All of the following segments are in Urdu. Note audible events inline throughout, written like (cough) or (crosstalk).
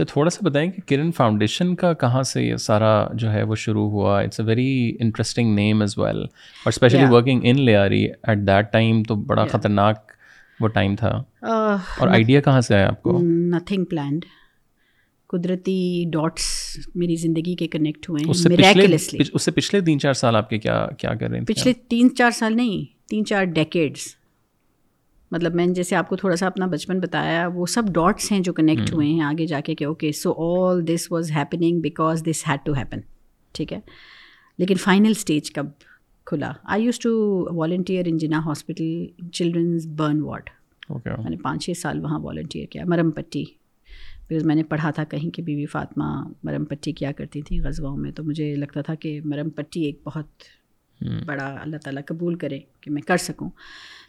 اچھا تھوڑا سا بتائیں کہ کرن فاؤنڈیشن کا کہاں سے یہ سارا جو ہے وہ شروع ہوا it's a very interesting name as well اور especially working in Lyari at that time تو بڑا خطرناک وہ ٹائم تھا اور آئیڈیا کہاں سے آیا آپ کو نتھنگ hmm، پلانڈ قدرتی ڈاٹس میری زندگی کے کنیکٹ ہوئے ہیں اس سے پچھلے تین چار سال آپ کے کیا کیا کر رہے ہیں پچھلے تین چار سال نہیں تین چار ڈیکیڈس مطلب میں نے جیسے آپ کو تھوڑا سا اپنا بچپن بتایا وہ سب ڈاٹس ہیں جو کنیکٹ ہوئے ہیں آگے جا کے کہ okay so all this was happening because this had to happen ٹھیک ہے لیکن فائنل اسٹیج کب کھلا I used to volunteer in Jinnah hospital children's burn ward میں نے پانچ چھ سال وہاں والنٹیئر کیا مرم پٹی بکاز میں نے پڑھا تھا کہیں کہ بیوی فاطمہ مرم پٹی کیا کرتی تھیں غزبوں میں تو مجھے لگتا تھا کہ مرم پٹی ایک بہت بڑا اللہ تعالیٰ قبول کرے کہ میں کر سکوں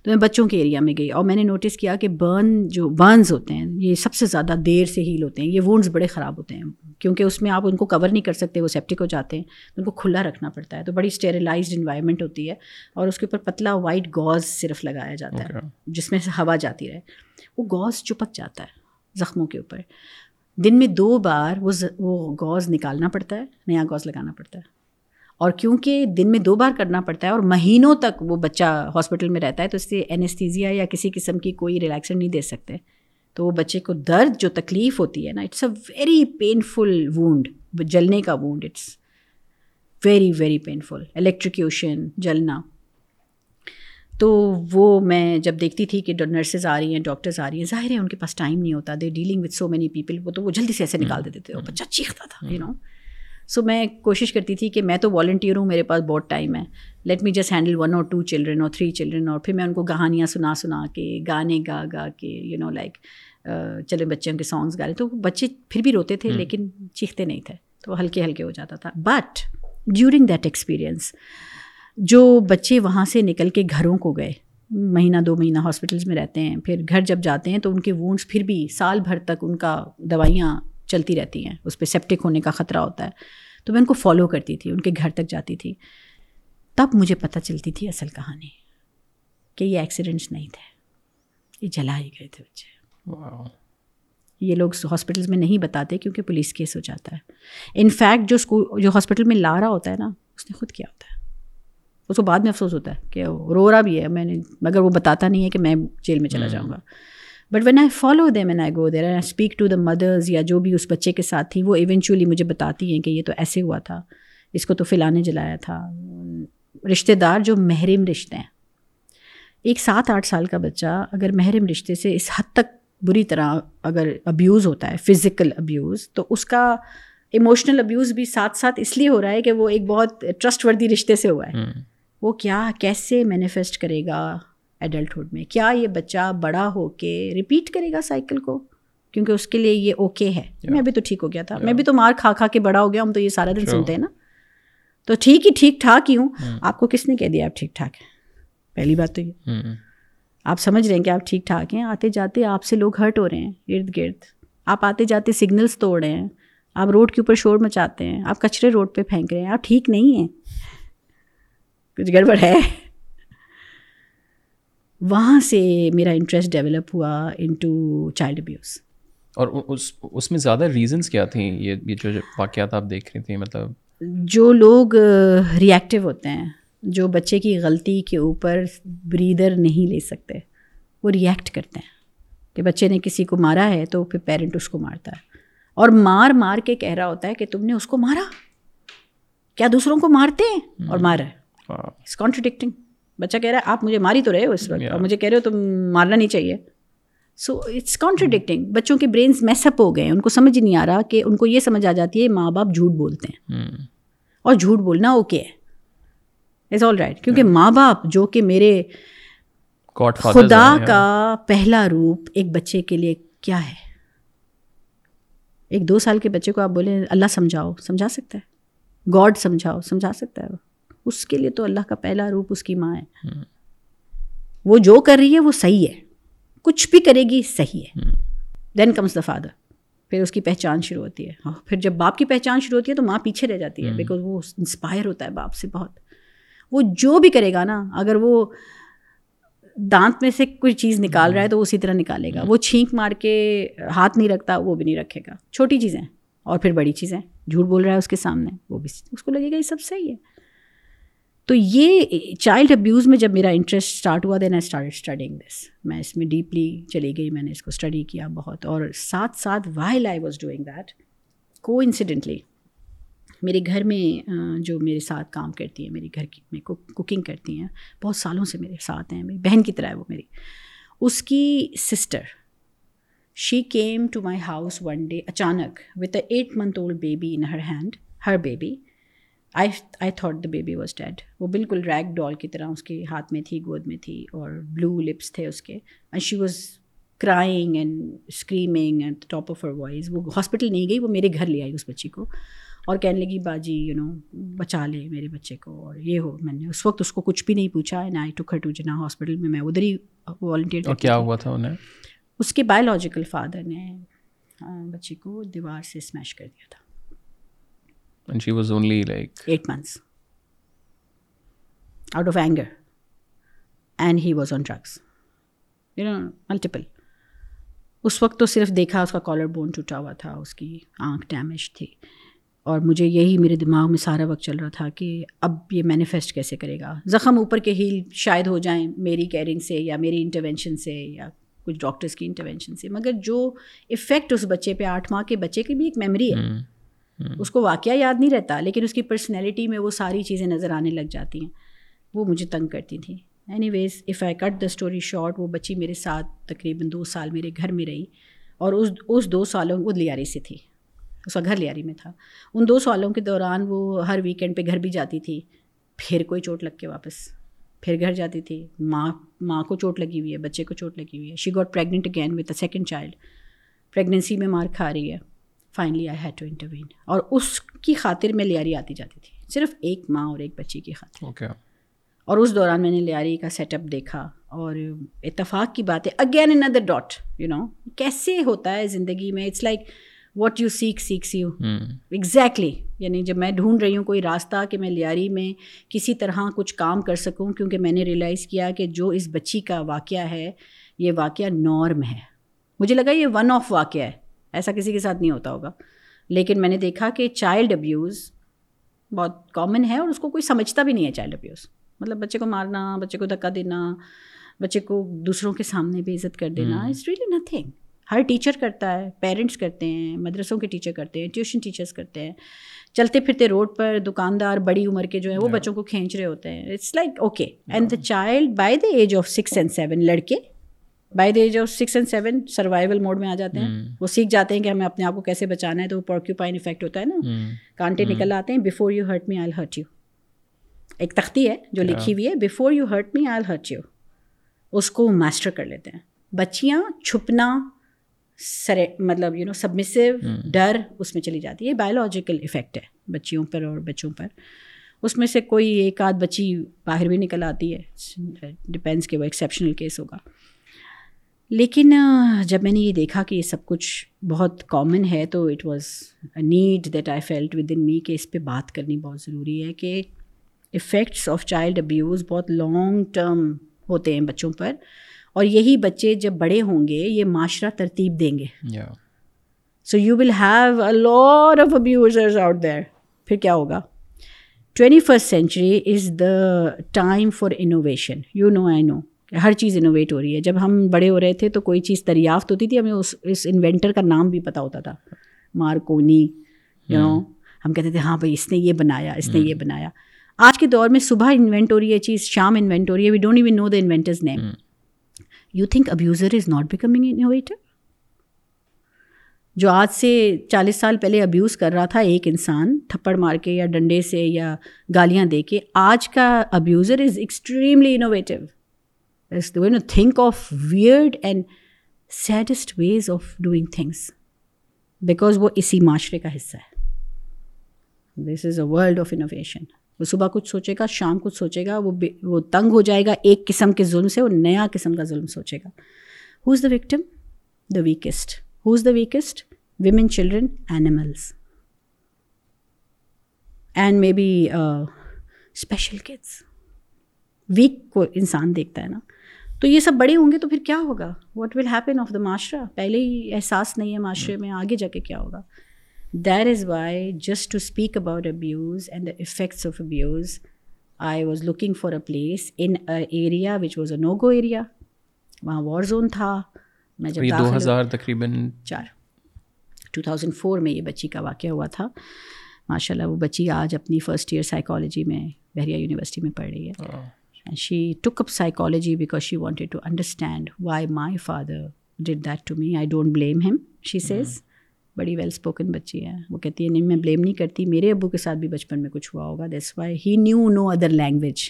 تو میں بچوں کے ایریا میں گئی اور میں نے نوٹس کیا کہ برن جو برنز ہوتے ہیں یہ سب سے زیادہ دیر سے ہیل ہوتے ہیں یہ وونڈز بڑے خراب ہوتے ہیں کیونکہ اس میں آپ ان کو کور نہیں کر سکتے وہ سیپٹک ہو جاتے ہیں ان کو کھلا رکھنا پڑتا ہے تو بڑی اسٹیریلائزڈ انوائرمنٹ ہوتی ہے اور اس کے اوپر پتلا وائٹ گوز صرف لگایا جاتا ہے جس میں سے ہوا جاتی رہے وہ گوز چپک جاتا ہے زخموں کے اوپر دن میں دو بار وہ وہ گوز نکالنا پڑتا ہے نیا گوز لگانا پڑتا ہے اور کیونکہ دن میں دو بار کرنا پڑتا ہے اور مہینوں تک وہ بچہ ہاسپٹل میں رہتا ہے تو اس سے انستیزیا کسی قسم کی کوئی ریلیکسن نہیں دے سکتے تو وہ بچے کو درد جو تکلیف ہوتی ہے نا it's a very painful wound جلنے کا wound it's very very painful electrocution جلنا تو وہ میں جب دیکھتی تھی کہ نرسز آ رہی ہیں ڈاکٹرز آ رہی ہیں ظاہر ہے ان کے پاس ٹائم نہیں ہوتا they dealing with so many people وہ تو وہ جلدی سے ایسے نکال دیتے تھے وہ بچہ چیختا تھا یو نو سو میں کوشش کرتی تھی کہ میں تو والنٹیئر ہوں میرے پاس بہت ٹائم ہے let me just handle one اور ٹو چلڈرن اور تھری چلڈرن اور پھر میں ان کو کہانیاں سنا سنا کے گانے گا گا کے یو نو لائک چلے بچوں کے سانگس گا رہے تو بچے پھر بھی روتے تھے لیکن چیختے نہیں تھے تو ہلکے ہلکے ہو جاتا تھا بٹ ڈیورنگ دیٹ ایکسپیرئنس جو بچے وہاں سے نکل کے گھروں کو گئے مہینہ دو مہینہ ہاسپٹلس میں رہتے ہیں پھر گھر جب جاتے ہیں تو ان کے وونڈس پھر بھی سال بھر تک ان کا دوائیاں چلتی رہتی ہیں اس پہ سیپٹک ہونے کا خطرہ ہوتا ہے تو میں ان کو فالو کرتی تھی ان کے گھر تک جاتی تھی تب مجھے پتہ چلتی تھی اصل کہانی کہ یہ ایکسیڈنٹس نہیں تھے یہ جلا ہی گئے تھے بچے یہ لوگ ہاسپٹلس میں نہیں بتاتے کیونکہ پولیس کیس ہو جاتا ہے ان فیکٹ جو اسکول جو ہاسپٹل میں لا رہا ہوتا ہے نا اس نے خود کیا ہوتا ہے اس کو بعد میں افسوس ہوتا ہے کہ رو رہا بھی ہے میں نے مگر وہ بتاتا نہیں ہے کہ میں جیل میں چلا جاؤں گا but when I follow the man I go there I speak to the mothers یا جو بھی اس بچے کے ساتھ تھی وہ ایونچولی مجھے بتاتی ہیں کہ یہ تو ایسے ہوا تھا اس کو تو فلانے جلایا تھا رشتے دار جو محرم رشتے ہیں ایک سات آٹھ سال کا بچہ اگر محرم رشتے سے اس حد تک بری طرح اگر ابیوز ہوتا ہے فزیکل ابیوز تو اس کا ایموشنل ابیوز بھی ساتھ ساتھ اس لیے ہو رہا ہے کہ وہ ایک بہت ٹرسٹ وردی رشتے سے ہوا ہے وہ کیا کیسے مینیفیسٹ کرے گا ایڈلٹہڈ میں کیا یہ بچہ بڑا ہو کے ریپیٹ کرے گا سائیکل کو کیونکہ اس کے لیے یہ اوکے ہے میں بھی تو ٹھیک ہو گیا تھا میں بھی تو مار کھا کھا کے بڑا ہو گیا ہم تو یہ سارا دن سنتے ہیں نا تو ٹھیک ہی ٹھیک ٹھاک ہی ہوں hmm. آپ کو کس نے کہہ دیا آپ ٹھیک ٹھاک ہیں پہلی بات تو یہ hmm. آپ سمجھ رہے ہیں کہ آپ ٹھیک ٹھاک ہیں آتے جاتے آپ سے لوگ ہرٹ ہو رہے ہیں ارد گرد آپ آتے جاتے سگنلس توڑ رہے ہیں آپ روڈ کے اوپر شور مچاتے ہیں آپ کچرے روڈ پہ پھینک رہے ہیں آپ ٹھیک نہیں ہیں کچھ گڑبڑ ہے وہاں سے میرا انٹرسٹ ڈیولپ ہوا ان ٹو چائلڈ ابیوز اور اس میں زیادہ ریزنس کیا تھیں یہ جو واقعات آپ دیکھ مطلب جو لوگ ریئیکٹیو ہوتے ہیں جو بچے کی غلطی کے اوپر بریدر نہیں لے سکتے وہ ریئیکٹ کرتے ہیں کہ بچے نے کسی کو مارا ہے تو پھر پیرنٹ اس کو مارتا ہے اور مار مار کے کہہ رہا ہوتا ہے کہ تم نے اس کو مارا کیا دوسروں کو مارتے ہیں اور مارا ہاں۔ بچہ کہہ رہا ہے آپ مجھے ماری تو رہے ہو اس وقت اور مجھے کہہ رہے ہو تم مارنا نہیں چاہیے سو اٹس کانٹرڈکٹنگ بچوں کے برینس میس اپ ہو گئے ہیں ان کو سمجھ نہیں آ رہا کہ ان کو یہ سمجھ آ جاتی ہے ماں باپ جھوٹ بولتے ہیں hmm. اور جھوٹ بولنا اوکے ہے اٹس آل رائٹ کیونکہ ماں باپ جو کہ میرے خدا کا پہلا روپ ایک بچے کے لیے کیا ہے ایک دو سال کے بچے کو آپ بولیں اللہ سمجھاؤ سمجھا سکتا ہے گاڈ سمجھاؤ سمجھا سکتا ہے وہ اس کے لیے تو اللہ کا پہلا روپ اس کی ماں ہے وہ جو کر رہی ہے وہ صحیح ہے کچھ بھی کرے گی صحیح ہے دین کمز دا فادر پھر اس کی پہچان شروع ہوتی ہے ہاں، پھر جب باپ کی پہچان شروع ہوتی ہے تو ماں پیچھے رہ جاتی ہے بیکاز وہ انسپائر ہوتا ہے باپ سے بہت وہ جو بھی کرے گا نا اگر وہ دانت میں سے کوئی چیز نکال رہا ہے تو وہ اسی طرح نکالے گا وہ چھینک مار کے ہاتھ نہیں رکھتا وہ بھی نہیں رکھے گا چھوٹی چیزیں اور پھر بڑی چیزیں جھوٹ بول رہا ہے اس کے سامنے وہ بھی اس کو لگے گا یہ سب صحیح ہے تو یہ چائلڈ ابیوز میں جب میرا انٹرسٹ اسٹارٹ ہوا then I start studying this میں اس میں ڈیپلی چلی گئی میں نے اس کو اسٹڈی کیا بہت اور ساتھ ساتھ while I was doing that کو انسیڈنٹلی میرے گھر میں جو میرے ساتھ کام کرتی ہیں میری گھر کی میں کوکنگ کرتی ہیں بہت سالوں سے میرے ساتھ ہیں میری بہن کی طرح ہے وہ میری اس کی sister she came to my house one day اچانک with a eight month old baby in her hand her baby I I thought the baby was dead وہ بالکل ریگ ڈال کی طرح اس کے ہاتھ میں تھی گود میں تھی اور بلو لپس تھے اس کے and she was crying and screaming and top of otherwise وہ ہاسپٹل نہیں گئی وہ میرے گھر لے آئی اس بچی کو اور کہنے لگی باجی یو نو بچا لے میرے بچے کو اور یہ ہو میں نے اس وقت اس کو کچھ بھی نہیں پوچھا and I to Jinnah hospital میں میں ادھر ہی والنٹیئر کیا ہوا تھا انہیں اس کے بایولوجیکل فادر نے بچی کو دیوار سے اسمیش کر دیا تھا out of anger and he was on drugs you know multiple اس وقت تو صرف دیکھا اس کا کالر بون ٹوٹا ہوا تھا اس کی آنکھ ڈیمیج تھی اور مجھے یہی میرے دماغ میں سارا وقت چل رہا تھا کہ اب یہ مینیفیسٹ کیسے کرے گا زخم اوپر کے ہیل شاید ہو جائیں میری کیئرنگ سے یا میری انٹرونشن سے یا کچھ ڈاکٹرس کی انٹروینشن سے مگر جو افیکٹ اس بچے پہ آٹھ ماہ کے بچے کی بھی ایک میموری ہے اس کو واقعہ یاد نہیں رہتا لیکن اس کی پرسنالٹی میں وہ ساری چیزیں نظر آنے لگ جاتی ہیں وہ مجھے تنگ کرتی تھیں anyways if I cut the story short وہ بچی میرے ساتھ تقریباً دو سال میرے گھر میں رہی اور اس اس دو سالوں وہ لیاری سے تھی اس کا گھر لیاری میں تھا ان دو سالوں کے دوران وہ ہر ویکینڈ پہ گھر بھی جاتی تھی پھر کوئی چوٹ لگ کے واپس پھر گھر جاتی تھی ماں ماں کو چوٹ لگی ہوئی ہے بچے کو چوٹ لگی ہوئی ہے she got pregnant again with a second child pregnancy میں مار کھا رہی ہے finally I had to intervene اور اس کی خاطر میں لیاری آتی جاتی تھی صرف ایک ماں اور ایک بچی کی خاطر okay. اور اس دوران میں نے لیاری کا سیٹ اپ دیکھا اور اتفاق کی بات ہے again in other dot you know کیسے ہوتا ہے زندگی میں it's like what you seek seeks you exactly یعنی جب میں ڈھونڈ رہی ہوں کوئی راستہ کہ میں لیاری میں کسی طرح کچھ کام کر سکوں کیونکہ میں نے ریئلائز کیا کہ جو اس بچی کا واقعہ ہے یہ واقعہ نارم ہے مجھے لگا یہ ون آف واقعہ ہے ایسا کسی کے ساتھ نہیں ہوتا ہوگا لیکن میں نے دیکھا کہ چائلڈ ابیوز بہت کامن ہے اور اس کو کوئی سمجھتا بھی نہیں ہے چائلڈ ابیوز مطلب بچے کو مارنا بچے کو دھکا دینا بچے کو دوسروں کے سامنے بھی عزت کر دینا اٹس ریئلی نتھنگ ہر ٹیچر کرتا ہے پیرنٹس کرتے ہیں مدرسوں کے ٹیچر کرتے ہیں ٹیوشن ٹیچرس کرتے ہیں چلتے پھرتے روڈ پر دکاندار بڑی عمر کے جو ہیں وہ بچوں کو کھینچ رہے ہوتے ہیں it's like okay and the child by the age of six and seven لڑکے by the age of six and seven survival mode میں آ جاتے ہیں hmm. وہ سیکھ جاتے ہیں کہ ہمیں اپنے آپ کو کیسے بچانا ہے تو وہ پروکیوپائن افیکٹ ہوتا ہے نا hmm. کانٹے hmm. نکل آتے ہیں before you hurt me I hurt you ایک تختی ہے جو لکھی ہوئی ہے before you hurt me I hurt you اس کو ماسٹر کر لیتے ہیں بچیاں چھپنا سر مطلب یو نو سبمسو ڈر اس میں چلی جاتی ہے بایولوجیکل افیکٹ ہے بچیوں پر اور بچوں پر اس میں سے کوئی ایک آدھ بچی باہر بھی نکل آتی ہے ڈپینڈس کہ وہ ایکسیپشنل کیس ہوگا لیکن جب میں نے یہ دیکھا کہ یہ سب کچھ بہت کامن ہے تو it was need that I felt within me کہ اس پہ بات کرنی بہت ضروری ہے کہ افیکٹس آف چائلڈ ابیوز بہت لانگ ٹرم ہوتے ہیں بچوں پر اور یہی بچے جب بڑے ہوں گے یہ معاشرہ ترتیب دیں گے so you will have a lot of abusers out there پھر کیا ہوگا twenty first century is the time for innovation you know I know ہر چیز انوویٹ ہو رہی ہے جب ہم بڑے ہو رہے تھے تو کوئی چیز دریافت ہوتی تھی ہمیں اس اس انوینٹر کا نام بھی پتہ ہوتا تھا مارکونی یو نو ہم کہتے تھے ہاں بھائی اس نے یہ بنایا اس نے یہ بنایا آج کے دور میں صبح انوینٹ ہو رہی ہے چیز شام انوینٹ ہو رہی ہے we don't even know the inventors name you think abuser is not becoming innovator جو آج سے چالیس سال پہلے ابیوز کر رہا تھا ایک انسان تھپڑ مار کے یا ڈنڈے سے یا گالیاں دے کے آج کا abuser is extremely innovative way know think of weird and sadist ways of doing things because وہ اسی معاشرے کا حصہ ہے this is a world of innovation وہ صبح کچھ سوچے گا شام کچھ سوچے گا وہ وہ تنگ ہو جائے گا ایک قسم کے ظلم سے وہ نیا قسم کا ظلم سوچے گا who is the victim the weakest who is the weakest women children animals and maybe special kids weak کو انسان دیکھتا ہے نا تو یہ سب بڑے ہوں گے تو پھر کیا ہوگا what will happen of the معاشرہ پہلے ہی احساس نہیں ہے معاشرے میں آگے جا کے کیا ہوگا there is why just to speak about abuse and the effects of abuse I was looking for a place in area which was a no go area وہاں وار زون تھا میں جب ہزار تقریباً چار ٹو تھاؤزنڈ فور میں یہ بچی کا واقعہ ہوا تھا ماشاء اللہ وہ بچی آج اپنی فرسٹ ایئر سائیکالوجی میں بحریہ یونیورسٹی میں پڑھ رہی ہے ہاں۔ And she took up psychology because she wanted to understand why my father did that to me I don't blame him she says بڑی ویل اسپوکن بچی ہے وہ کہتی ہے نہیں میں بلیم نہیں کرتی میرے ابو کے ساتھ بھی بچپن میں کچھ ہوا ہوگا that's why he knew no other language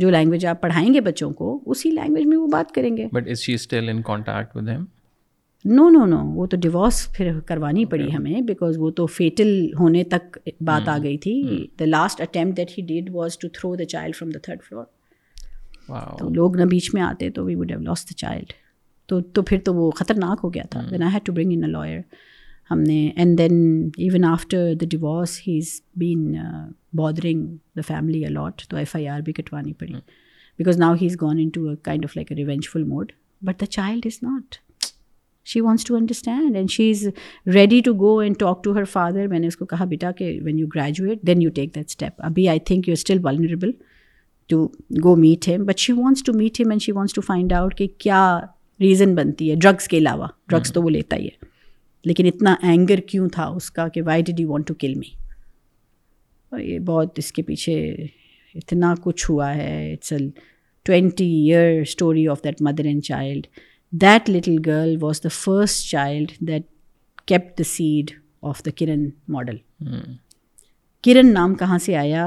جو لینگویج آپ پڑھائیں گے بچوں کو اسی لینگویج میں وہ بات کریں گے but is she still in contact with no no no وہ تو ڈیورس پھر کروانی پڑی ہمیں بیکاز وہ تو فیٹل ہونے تک بات آ hmm. گئی تھی the last attempt that he did was to throw the child from the third floor تو لوگ نہ بیچ میں آتے تو وی ہیو دا چائلڈ تو تو پھر تو وہ خطرناک ہو گیا تھا then I had to bring in a lawyer ہم نے and then even after the divorce he is been bothering the family allot تو ایف آئی آر بھی کٹوانی پڑی because now he is gone to a kind of like a revengeful mode but the child is not she wants to understand and she is ready to go and talk to her father میں نے اس کو کہا بیٹا کہ when you graduate then you take that step ابھی I think you still vulnerable to go meet him but she wants to meet him and she wants to find out کہ کیا ریزن بنتی ہے ڈرگس کے علاوہ ڈرگس hmm. تو وہ لیتا ہی ہے لیکن اتنا اینگر کیوں تھا اس کا کہ why did you want to kill me اور یہ بہت اس کے پیچھے اتنا کچھ ہوا ہے it's a twenty year story of that mother and child that little girl was the first child that keep the seed of the Kiran model Kiran نام کہاں سے آیا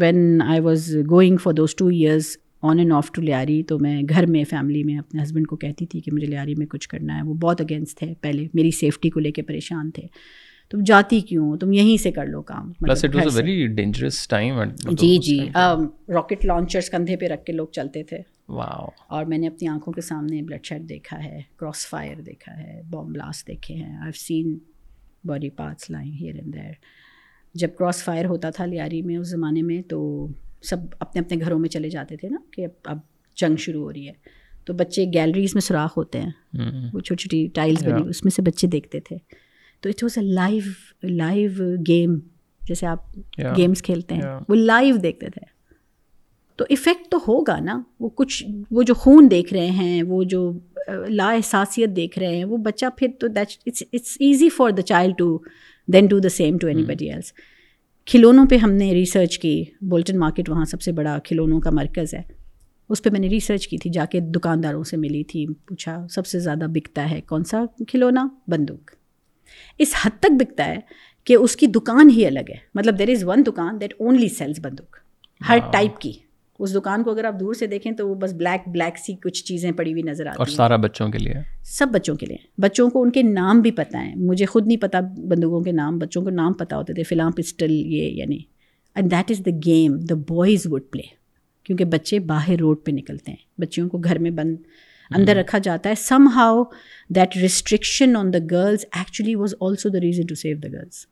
when I was going for those two years on and off to Lyari تو میں گھر میں فیملی میں اپنے ہسبینڈ کو کہتی تھی کہ مجھے لاری میں کچھ کرنا ہے وہ بہت اگینسٹ تھے پہلے میری سیفٹی کو لے کے پریشان تھے تم جاتی کیوں تم یہیں سے کر لو کام ڈینجرس مطلب جی جی راکٹ لانچرس کندھے پہ رکھ کے لوگ چلتے تھے اور میں نے اپنی آنکھوں کے سامنے بلڈ شیڈ دیکھا ہے کراس فائر دیکھا ہے بام بلاسٹ دیکھے ہیں I seen body parts line here and there جب کراس فائر ہوتا تھا لیاری میں اس زمانے میں تو سب اپنے اپنے گھروں میں چلے جاتے تھے نا کہ اب اب جنگ شروع ہو رہی ہے تو بچے گیلریز میں سوراخ ہوتے ہیں وہ چھوٹی چھوٹی ٹائلس بنی اس میں سے بچے دیکھتے تھے تو it was a live live game جیسے آپ گیمس کھیلتے ہیں وہ لائیو دیکھتے تھے تو افیکٹ تو ہوگا نا وہ کچھ وہ جو خون دیکھ رہے ہیں وہ جو لا احساسیت دیکھ رہے ہیں وہ بچہ پھر تو that it's it's easy for the child to then do the same to anybody else کھلونوں پہ ہم نے ریسرچ کی بولٹن مارکیٹ وہاں سب سے بڑا کھلونوں کا مرکز ہے اس پہ میں نے ریسرچ کی تھی جا کے دکانداروں سے ملی تھی پوچھا سب سے زیادہ بکتا ہے کون سا کھلونا بندوق اس حد تک بکتا ہے کہ اس کی دکان ہی الگ ہے مطلب دیر از ون دکان دیٹ اونلی سیلز بندوق ہر ٹائپ کی اس دکان کو اگر آپ دور سے دیکھیں تو وہ بس بلیک بلیک سی کچھ چیزیں پڑی ہوئی نظر آتی اور سارا بچوں کے لیے سب بچوں کے لیے بچوں کو ان کے نام بھی پتہ ہیں مجھے خود نہیں پتہ بندوقوں کے نام بچوں کو نام پتہ ہوتے تھے فی الحال پسٹل یہ یعنی and that is the game the boys would play کیونکہ بچے باہر روڈ پہ نکلتے ہیں بچیوں کو گھر میں بند اندر رکھا جاتا ہے somehow that restriction on the girls actually was also the reason to save the girls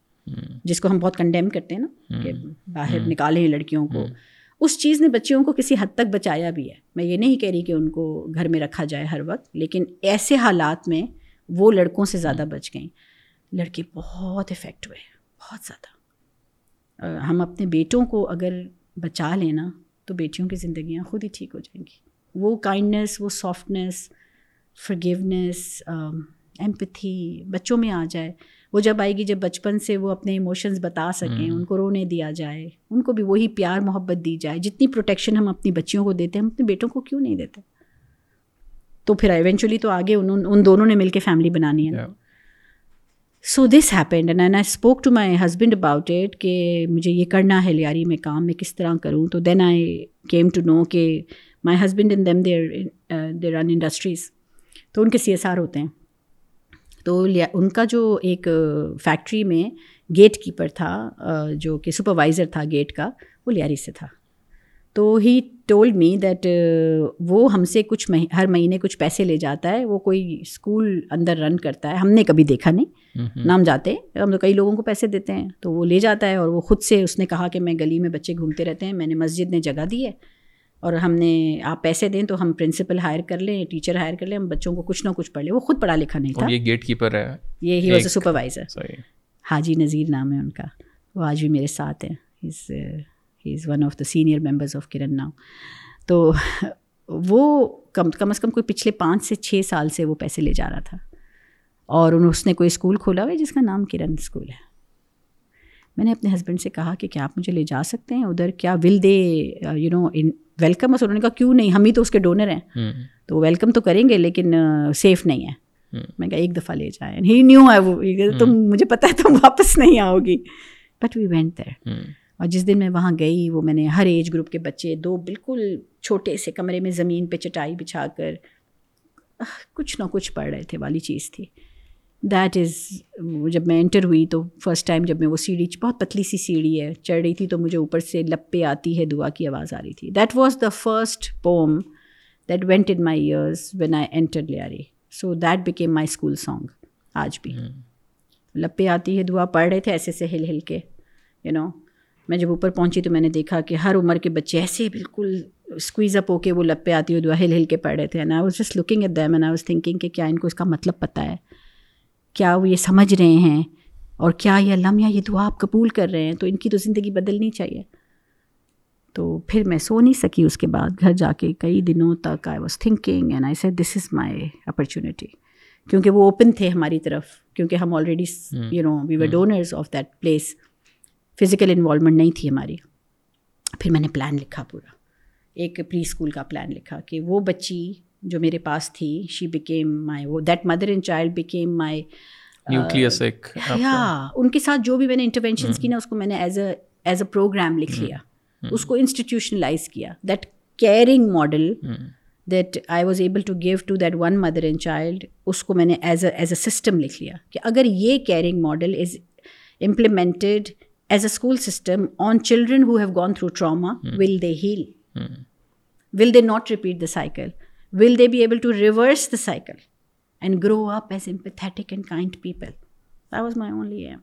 جس کو ہم بہت کنڈیم کرتے ہیں نا کہ باہر نکالیں لڑکیوں کو اس چیز نے بچیوں کو کسی حد تک بچایا بھی ہے میں یہ نہیں کہہ رہی کہ ان کو گھر میں رکھا جائے ہر وقت لیکن ایسے حالات میں وہ لڑکوں سے زیادہ بچ گئیں لڑکے بہت افیکٹ ہوئے بہت زیادہ ہم اپنے بیٹوں کو اگر بچا لیں تو بیٹیوں کی زندگیاں خود ہی ٹھیک ہو جائیں گی وہ کائنڈنیس وہ سافٹنیس فرگیونیس ایمپتھی بچوں میں آ جائے وہ جب آئے گی جب بچپن سے وہ اپنے ایموشنز بتا سکیں ان کو رونے دیا جائے ان کو بھی وہی پیار محبت دی جائے جتنی پروٹیکشن ہم اپنی بچیوں کو دیتے ہیں ہم اپنے بیٹوں کو کیوں نہیں دیتے تو پھر ایونچولی تو آگے ان ان دونوں نے مل کے فیملی بنانی ہے so this happened and I spoke to my husband about it کہ مجھے یہ کرنا ہے لیاری میں کام میں کس طرح کروں تو دین آئی کیم ٹو نو کہ my husband in them there there run industries تو ان کے سی ایس آر ہوتے ہیں تو ان کا جو ایک فیکٹری میں گیٹ کیپر تھا جو کہ سپروائزر تھا گیٹ کا وہ لیاری سے تھا تو ہی ٹولڈ می دیٹ وہ ہم سے کچھ ہر مہینے کچھ پیسے لے جاتا ہے وہ کوئی اسکول اندر رن کرتا ہے ہم نے کبھی دیکھا نہیں نام جاتے ہم تو کئی لوگوں کو پیسے دیتے ہیں تو وہ لے جاتا ہے اور وہ خود سے اس نے کہا کہ میں گلی میں بچے گھومتے رہتے ہیں میں نے مسجد نے جگہ دی ہے اور ہم نے آپ پیسے دیں تو ہم پرنسپل ہائر کر لیں ٹیچر ہائر کر لیں ہم بچوں کو کچھ نہ کچھ پڑھ لیں وہ خود پڑھا لکھا نہیں تھا یہ گیٹ کیپر ہے یہ ہی سپروائزر حاجی نذیر نام ہے ان کا وہ آج بھی میرے ساتھ ہیں is one of the senior members of Kiran now تو وہ کم کم از کم کوئی پچھلے پانچ سے چھ سال سے وہ پیسے لے جا رہا تھا اور اس نے کوئی اسکول کھولا ہوا ہے جس کا نام کرن اسکول ہے میں نے اپنے ہسبینڈ سے کہا کہ کیا آپ مجھے لے جا سکتے ہیں ادھر کیا will they you know welcome اس انہوں نے کہا کیوں نہیں ہم ہی تو اس کے ڈونر ہیں تو ویلکم تو کریں گے لیکن سیف uh, نہیں ہے میں کہا ایک دفعہ لے جائیں ہی نیو ہے وہ تم مجھے پتہ ہے تم واپس نہیں آؤ گی بٹ وی وینٹ دیر اور جس دن میں وہاں گئی وہ میں نے ہر ایج گروپ کے بچے دو بالکل چھوٹے سے کمرے میں زمین پہ چٹائی بچھا کر کچھ نہ کچھ پڑھ رہے تھے والی چیز تھی دیٹ از جب میں انٹر ہوئی تو فرسٹ ٹائم جب میں وہ سیڑھی بہت پتلی سی سیڑھی ہے چڑھ رہی تھی تو مجھے اوپر سے لپ پہ آتی ہے دعا کی آواز آ رہی تھی that was the first poem that went in my ears when I enter Lyari so that became my school song آج بھی لپ پہ آتی ہے دعا پڑھ رہے تھے ایسے ایسے ہل ہل کے یو نو میں جب اوپر پہنچی تو میں نے دیکھا کہ ہر عمر کے بچے ایسے بالکل اسکویز اپ ہو کے وہ لپے آتی ہے دعا ہل ہل کے پڑھ رہے تھے نا was just looking at them and I was thinking کہ کیا ان کو اس کا مطلب پتہ ہے کیا وہ یہ سمجھ رہے ہیں اور کیا یہ لمحہ یہ دعا آپ قبول کر رہے ہیں تو ان کی تو زندگی بدلنی چاہیے تو پھر میں سو نہیں سکی اس کے بعد گھر جا کے کئی دنوں تک I was thinking and I see this is my opportunity کیونکہ وہ اوپن تھے ہماری طرف کیونکہ ہم already you know we were donors of that place physical involvement نہیں تھی ہماری پھر میں نے پلان لکھا پورا ایک پری اسکول کا پلان لکھا کہ وہ بچی جو میرے پاس تھی شی بیکیم مائی وہ that mother and child my nucleus یا ان کے ساتھ جو بھی میں نے انٹروینشنس کی نا اس کو میں نے as a as a program لکھ لیا اس کو انسٹیٹیوشنلائز کیا that caring model that I was able to to give that one mother and child اس کو میں نے as a as a system لکھ لیا کہ اگر یہ caring model is implemented as a school system on children who have gone through trauma will they heal will they not repeat the cycle will they be able to reverse the cycle and grow up as empathetic and kind people that was my only aim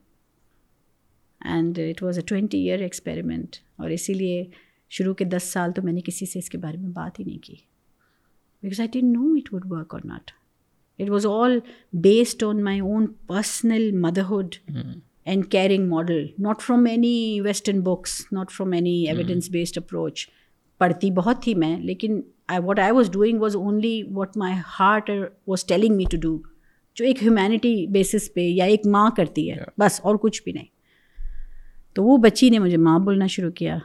and it was a twenty year experiment اور اسی لیے شروع کے دس سال تو میں نے کسی سے اس کے بارے میں بات ہی نہیں کی because I didn't know it would work or not it was all based on my own personal motherhood and caring model not from any western books not from any evidence based approach پڑھتی بہت تھی میں لیکن what I was doing was only what my heart was telling me to do جو ایک ہیومینٹی بیسس پہ یا ایک ماں کرتی ہے بس اور کچھ بھی نہیں تو وہ بچی نے مجھے ماں بولنا شروع کیا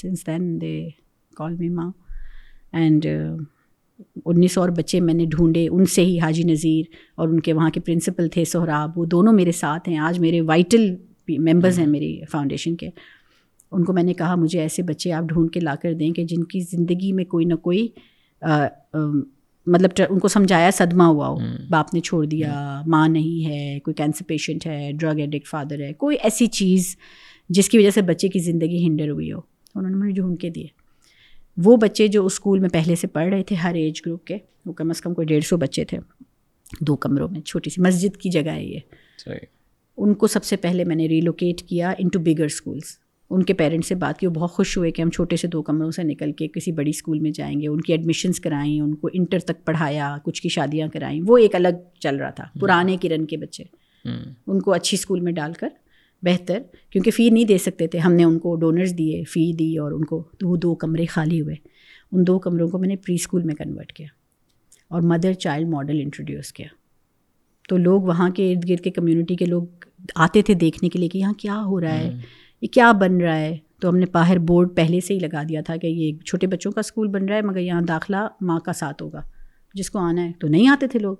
سنس دین دے کال می ماں اینڈ uh, انیس اور بچے میں نے ڈھونڈے ان سے ہی حاجی نذیر اور ان کے وہاں کے پرنسپل تھے سہراب وہ دونوں میرے ساتھ ہیں آج میرے وائٹل ممبرز ہیں mm-hmm. میری فاؤنڈیشن کے ان کو میں نے کہا مجھے ایسے بچے آپ ڈھونڈ کے لا کر دیں کہ جن کی زندگی میں کوئی نہ کوئی مطلب ان کو سمجھایا صدمہ ہوا ہو باپ نے چھوڑ دیا ماں نہیں ہے کوئی کینسر پیشنٹ ہے ڈرگ ایڈکٹ فادر ہے کوئی ایسی چیز جس کی وجہ سے بچے کی زندگی ہنڈر ہوئی ہو انہوں نے مجھے ڈھونڈ کے دیے وہ بچے جو اسکول میں پہلے سے پڑھ رہے تھے ہر ایج گروپ کے وہ کم از کم کوئی ڈیڑھ سو بچے تھے دو کمروں میں چھوٹی سی مسجد کی جگہ ہے یہ ان کو سب سے پہلے میں نے ریلوکیٹ کیا ان ٹو بگر اسکولس ان کے پیرنٹس سے بات کی وہ بہت خوش ہوئے کہ ہم چھوٹے سے دو کمروں سے نکل کے کسی بڑی اسکول میں جائیں گے ان کی ایڈمیشنس کرائیں ان کو انٹر تک پڑھایا کچھ کی شادیاں کرائیں وہ ایک الگ چل رہا تھا پرانے کرن کے بچے ان کو اچھی اسکول میں ڈال کر بہتر کیونکہ فی نہیں دے سکتے تھے ہم نے ان کو ڈونرز دیے فی دی اور ان کو وہ دو کمرے خالی ہوئے ان دو کمروں کو میں نے پری اسکول میں کنورٹ کیا اور مدر چائلڈ ماڈل انٹروڈیوس کیا تو لوگ وہاں کے ارد گرد کے کمیونٹی کے لوگ آتے تھے دیکھنے کے لیے کہ یہاں کیا ہو رہا ہے یہ کیا بن رہا ہے تو ہم نے باہر بورڈ پہلے سے ہی لگا دیا تھا کہ یہ چھوٹے بچوں کا اسکول بن رہا ہے مگر یہاں داخلہ ماں کا ساتھ ہوگا جس کو آنا ہے تو نہیں آتے تھے لوگ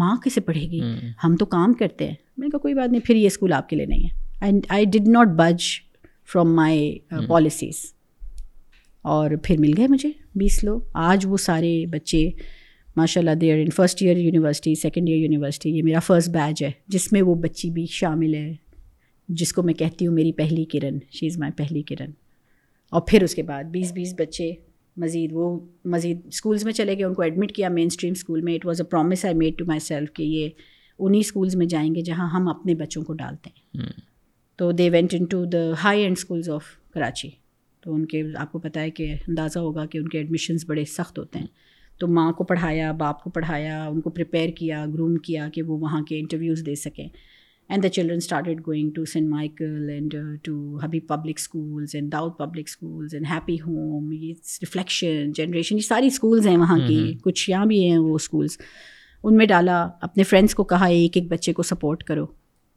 ماں کیسے پڑھے گی ہم تو کام کرتے ہیں میں نے کہا کوئی بات نہیں پھر یہ اسکول آپ کے لیے نہیں ہے and I did not budge from my policies اور پھر مل گئے مجھے بیس لوگ آج وہ سارے بچے ماشاء اللہ they first year university second year university یہ میرا فرسٹ بیچ ہے جس میں وہ بچی بھی شامل ہے جس کو میں کہتی ہوں میری پہلی کرن شی از مائی پہلی کرن اور پھر اس کے بعد بیس بیس بچے مزید وہ مزید اسکولس میں چلے گئے ان کو ایڈمٹ کیا مین اسٹریم اسکول میں it was a promise I made to myself کہ یہ انہیں اسکولس میں جائیں گے جہاں ہم اپنے بچوں کو ڈالتے ہیں تو they went into the high end schools of Karachi تو ان کے آپ کو پتہ ہے کہ اندازہ ہوگا کہ ان کے ایڈمیشنز بڑے سخت ہوتے ہیں تو ماں کو پڑھایا باپ کو پڑھایا ان کو پریپیئر کیا گروم کیا کہ وہ وہاں کے انٹرویوز دے سکیں and the children started going to Saint Michael and to Habib public schools and Dawood public schools and Happy Home Reflection Generation یہ ساری اسکولز ہیں وہاں کی کچھ یہاں بھی ہیں وہ اسکولس ان میں ڈالا اپنے فرینڈس کو کہا ایک ایک بچے کو سپورٹ کرو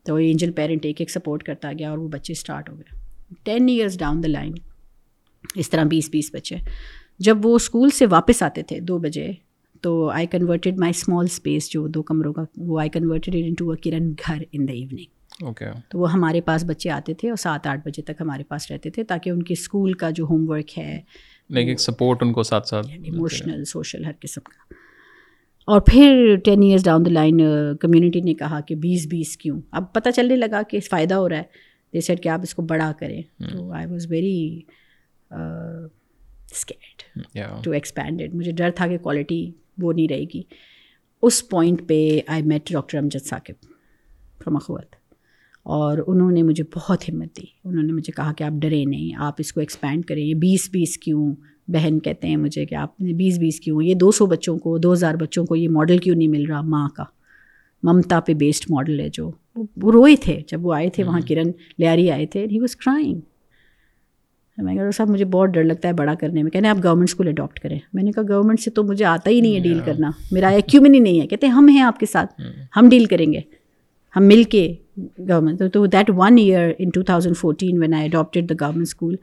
تو اینجل پیرنٹ ایک ایک سپورٹ کرتا گیا اور وہ بچے اسٹارٹ ہو گئے ten years down the line اس طرح بیس بیس بچے جب وہ اسکول سے واپس آتے تھے دو بجے تو I converted my small space جو دو کمروں کا وہ آئی کنورٹیڈ اے کرن گھر ان دا ایوننگ اوکے تو وہ ہمارے پاس بچے آتے تھے اور سات آٹھ بجے تک ہمارے پاس رہتے تھے تاکہ ان کے اسکول کا جو ہوم ورک ہے سپورٹ ان کو ساتھ ساتھ ایموشنل یعنی سوشل ہر قسم کا اور پھر ten years down the line community نے کہا کہ بیس بیس کیوں اب پتہ چلنے لگا کہ فائدہ ہو رہا ہے دے سیٹ کہ آپ اس کو بڑا کریں hmm. تو I was very too expanded مجھے ڈر تھا کہ کوالٹی وہ نہیں رہے گی اس پوائنٹ پہ I met doctor Amjad Saqib from Akhuwat اور انہوں نے مجھے بہت ہمت دی انہوں نے مجھے کہا کہ آپ ڈرے نہیں آپ اس کو ایکسپینڈ کریں یہ بیس بیس کیوں بہن کہتے ہیں مجھے کہ آپ نے بیس بیس کیوں یہ دو سو بچوں کو دو ہزار بچوں کو یہ ماڈل کیوں نہیں مل رہا ماں کا ممتا پہ بیسڈ ماڈل ہے جو وہ روئے تھے جب وہ آئے تھے وہاں کرن لیاری آئے تھے ہی واز کرائنگ میں کہا صاحب مجھے بہت ڈر لگتا ہے بڑا کرنے میں کہنے آپ گورنمنٹ اسکول اڈاپٹ کریں میں نے کہا گورنمنٹ سے تو مجھے آتا ہی نہیں ہے ڈیل کرنا میرا ایکیومن ہی نہیں ہے کہتے ہم ہیں آپ کے ساتھ hmm. ہم ڈیل کریں گے ہم مل کے گورنمنٹ تو that one year in two thousand fourteen when I adopted the government school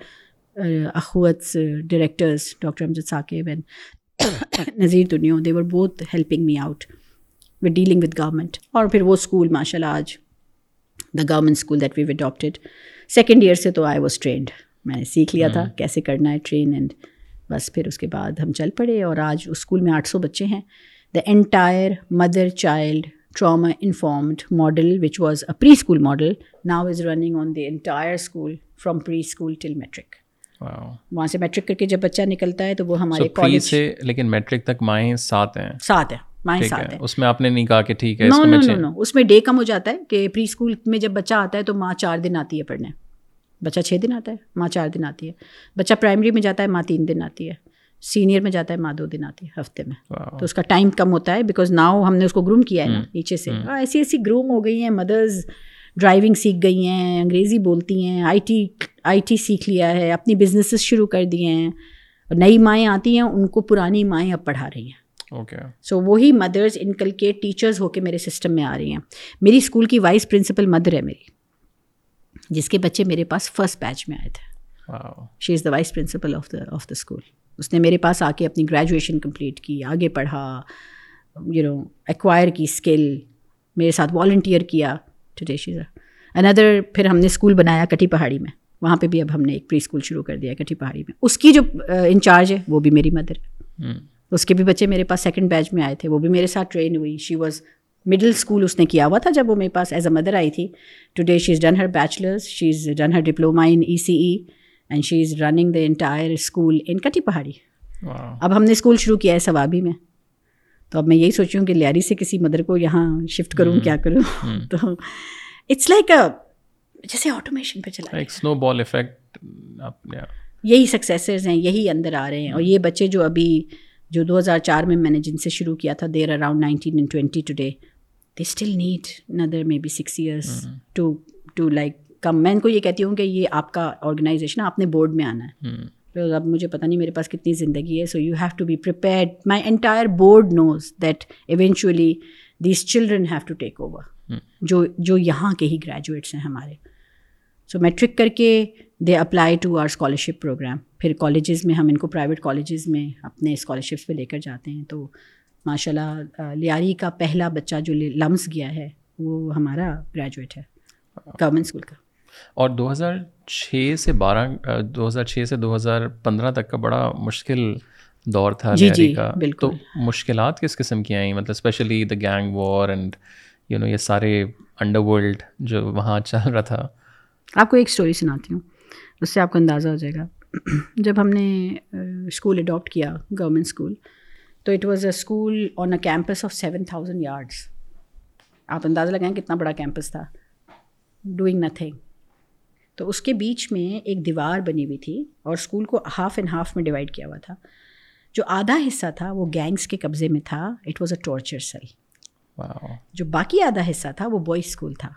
Akhuwat's directors doctor Amjad Saqib and Nazir Dunya they were بہت helping me out with dealing with government اور پھر وہ اسکول ماشاء اللہ آج the government school that we adopted second year سے تو آئی واز ٹرینڈ میں نے سیکھ لیا تھا کیسے کرنا ہے ٹرین اینڈ بس پھر اس کے بعد ہم چل پڑے اور آج اسکول میں آٹھ سو بچے ہیں the entire mother child trauma informed model which was a preschool model now is running on the entire school from preschool till matric وہاں سے میٹرک کر کے جب بچہ نکلتا ہے تو وہ ہمارے سے لیکن میٹرک تک مائیں سات ہیں سات ہیں سات ہیں اس میں آپ نے نہیں کہا کہ ٹھیک ہے اس میں ڈے کم ہو جاتا ہے کہ پری اسکول میں جب بچہ آتا ہے تو ماں چار دن آتی ہے پڑھنے بچہ چھ دن آتا ہے ماں چار دن آتی ہے بچہ پرائمری میں جاتا ہے ماں تین دن آتی ہے سینئر میں جاتا ہے ماں دو دن آتی ہے ہفتے میں تو اس کا ٹائم کم ہوتا ہے بیکاز ناؤ ہم نے اس کو گروم کیا ہے نا نیچے سے ایسی ایسی گروم ہو گئی ہیں مدرز ڈرائیونگ سیکھ گئی ہیں انگریزی بولتی ہیں آئی ٹی آئی ٹی سیکھ لیا ہے اپنی بزنسز شروع کر دیے ہیں نئی مائیں آتی ہیں ان کو پرانی مائیں اب پڑھا رہی ہیں اوکے سو وہی مدرس انکل کے ٹیچرز ہو کے میرے سسٹم میں آ رہی ہیں میری اسکول کی وائس پرنسپل مدر ہے میری جس کے بچے میرے پاس فرسٹ بیچ میں آئے تھے she is the vice principal of the of the school اس نے میرے پاس آ کے اپنی گریجویشن کمپلیٹ کی آگے پڑھا یو نو ایکوائر کی اسکل میرے ساتھ والنٹیئر کیا ٹوڈے شیز اندر پھر ہم نے اسکول بنایا کٹی پہاڑی میں وہاں پہ بھی اب ہم نے ایک پری اسکول شروع کر دیا کٹی پہاڑی میں اس کی جو انچارج uh, ہے وہ بھی میری مدر hmm. اس کے بھی بچے میرے پاس سیکنڈ بیچ میں آئے تھے وہ بھی میرے ساتھ ٹرین ہوئی شی واز مڈل اسکول اس نے کیا ہوا تھا جب وہ میرے پاس ایز اے مدر آئی تھی today she is done her bachelors she is done her diploma in E C E and she is running the entire school in Kati Pahari اب ہم نے اسکول شروع کیا ہے سوابی میں تو اب میں یہی سوچوں کہ لیاری سے کسی مدر کو یہاں شفٹ کروں hmm. کیا کروں hmm. (laughs) تو اٹس لائک جیسے آٹومیشن پہ چلا سنو بال افیکٹ یہی سکسیسز ہیں یہی اندر آ رہے ہیں اور یہ بچے جو ابھی جو دو ہزار چار میں میں نے جن سے شروع کیا تھا there around nineteen and twenty today they still need another maybe six years to to like come میں ان کو یہ کہتی ہوں کہ یہ آپ کا آرگنائزیشن آپ نے بورڈ میں آنا ہے mm-hmm. تو اب مجھے پتا نہیں میرے پاس کتنی زندگی ہے so you have to be prepared my entire board knows that eventually these children have to take over جو جو یہاں کے ہی گریجویٹس ہیں ہمارے سو میٹرک کر کے they apply to our scholarship program پھر کالجز میں ہم ان کو پرائیویٹ کالجز میں اپنے اسکالرشپس پہ لے کر جاتے ہیں تو ماشاء اللہ لاری کا پہلا بچہ جو لمس گیا ہے وہ ہمارا گریجویٹ ہے گورنمنٹ اسکول کا اور دو ہزار چھ سے بارہ دو ہزار چھ سے دو ہزار پندرہ تک کا بڑا مشکل دور تھا جی جی کا بالکل مشکلات کس قسم کی آئیں مطلب specially the gang war and you know یہ سارے انڈر ورلڈ جو وہاں چل رہا تھا آپ کو ایک اسٹوری سناتی ہوں اس سے آپ کو اندازہ ہو جائے گا جب ہم نے اسکول اڈاپٹ کیا گورنمنٹ اسکول تو it was a school on a campus of seven thousand yards آپ اندازہ لگائیں کتنا بڑا کیمپس تھا ڈوئنگ نتھنگ تو اس کے بیچ میں ایک دیوار بنی ہوئی تھی اور اسکول کو ہاف اینڈ ہاف میں ڈیوائڈ کیا ہوا تھا جو آدھا حصہ تھا وہ گینگس کے قبضے میں تھا it was a torture cell جو باقی آدھا حصہ تھا وہ بوائز اسکول تھا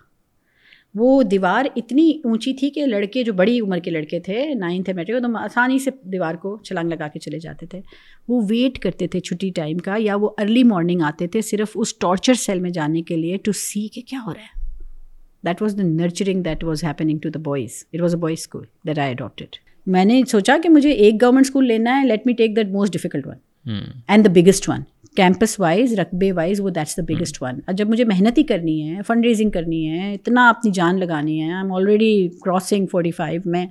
وہ دیوار اتنی اونچی تھی کہ لڑکے جو بڑی عمر کے لڑکے تھے نائنتھ ہے میٹرک تو آسانی سے دیوار کو چھلانگ لگا کے چلے جاتے تھے وہ ویٹ کرتے تھے چھٹی ٹائم کا یا وہ ارلی مارننگ آتے تھے صرف اس ٹارچر سیل میں جانے کے لیے ٹو سی کہ کیا ہو رہا ہے that was the nurturing that was happening to the boys it was a boys school that I adopted میں نے سوچا کہ مجھے ایک گورنمنٹ اسکول لینا ہے let me take that most difficult one and the biggest one campus wise رقبے وائز وہ دیٹس دا بگیسٹ ون اور جب مجھے محنت ہی کرنی ہے فنڈ ریزنگ کرنی ہے اتنا اپنی جان لگانی ہے I am already crossing forty five میں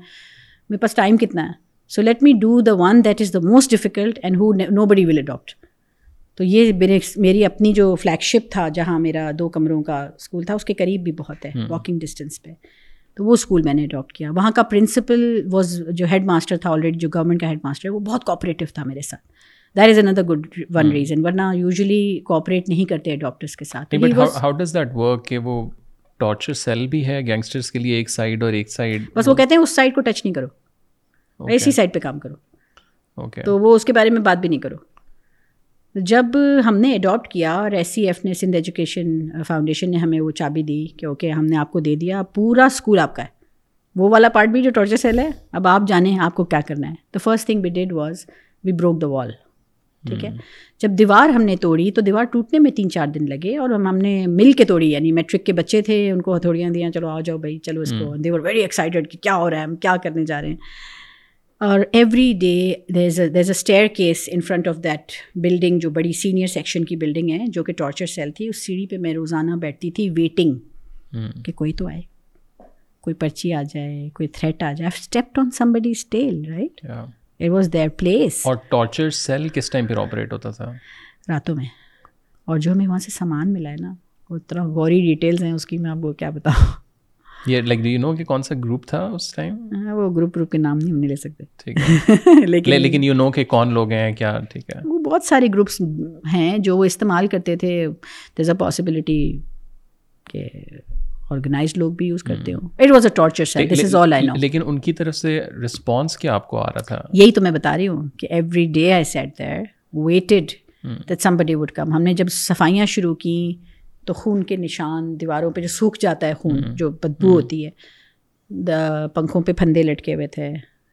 میرے پاس ٹائم کتنا ہے so let me do the one that is the most difficult and who nobody will adopt تو یہ میری اپنی جو فلیگ شپ تھا جہاں میرا دو کمروں کا اسکول تھا اس کے قریب بھی بہت ہے واکنگ hmm. ڈسٹینس پہ تو وہ اسکول میں نے اڈاپٹ کیا وہاں کا پرنسپل وہ جو ہیڈ ماسٹر تھا آلریڈی جو گورنمنٹ کا ہیڈ ماسٹر ہے وہ بہت کوآپریٹو تھا میرے ساتھ that is another good one reason ورنہ یوزلی کوپریٹ نہیں کرتے ڈاکٹرس کے ساتھ ہاؤ ڈز دیٹ ورک کہ وہ ٹارچر سیل بھی ہے گینگسٹرس کے لیے ایک سائڈ اور ایک سائڈ بس وہ کہتے ہیں اس سائڈ کو ٹچ نہیں کرو اسی سائڈ پہ کام کرو اوکے تو وہ اس کے بارے میں بات بھی نہیں کرو جب ہم نے اڈاپٹ کیا اور ایس سی ایف نے سندھ ایجوکیشن فاؤنڈیشن نے ہمیں وہ چابی دی کہ اوکے ہم نے آپ کو دے دیا پورا اسکول آپ کا ہے وہ والا پارٹ بھی جو ٹارچر سیل ہے اب آپ جانیں آپ کو کیا کرنا ہے the first thing we did was we broke the wall ٹھیک ہے جب دیوار ہم نے توڑی تو دیوار ٹوٹنے میں تین چار دن لگے اور ہم ہم نے مل کے توڑی یعنی میٹرک کے بچے تھے ان کو ہتھوڑیاں دیا چلو آ جاؤ بھائی چلو اس کو ویری ایکسائٹیڈ کہ کیا ہو رہا ہے ہم کیا کرنے جا رہے ہیں اور every day there is a staircase in front of that building جو بڑی سینئر سیکشن کی بلڈنگ ہے جو کہ ٹارچر سیل تھی اس سیڑھی پہ میں روزانہ بیٹھتی تھی ویٹنگ کہ کوئی تو آئے کوئی پرچی آ جائے کوئی تھریٹ آ جائے on somebody still right it was their place اور ٹارچر سیل کس ٹائم آپریٹ ہوتا تھا راتوں میں اور جو ہمیں وہاں سے سامان ملا ہے نا وہ اتنا غوری ڈیٹیلس ہیں اس کی میں آپ کو کیا بتاؤں یہ لائک یو نو کہ کون سا گروپ تھا اس ٹائم ہاں، وہ گروپ گروپ کے نام نہیں ہم نہیں لے سکتے ٹھیک ہے (laughs) لیکن یو نو کہ کون لوگ ہیں کیا ٹھیک ہے وہ بہت سارے گروپس ہیں جو وہ استعمال کرتے تھے از اے پاسبلٹی کہ آرگنائز لوگ بھی یوز کرتے hmm. ہوں it was a torture cell this is all I know لیکن ان کی طرف سے رسپانس کیا آپ کو آ رہا تھا یہی تو میں بتا رہی ہوں کہ every day I sat there waited that somebody would come ہم نے جب صفائیاں شروع کیں تو خون کے نشان دیواروں پہ جو سوکھ جاتا ہے خون hmm. جو بدبو hmm. ہوتی ہے دا پنکھوں پہ پھندے لٹکے ہوئے تھے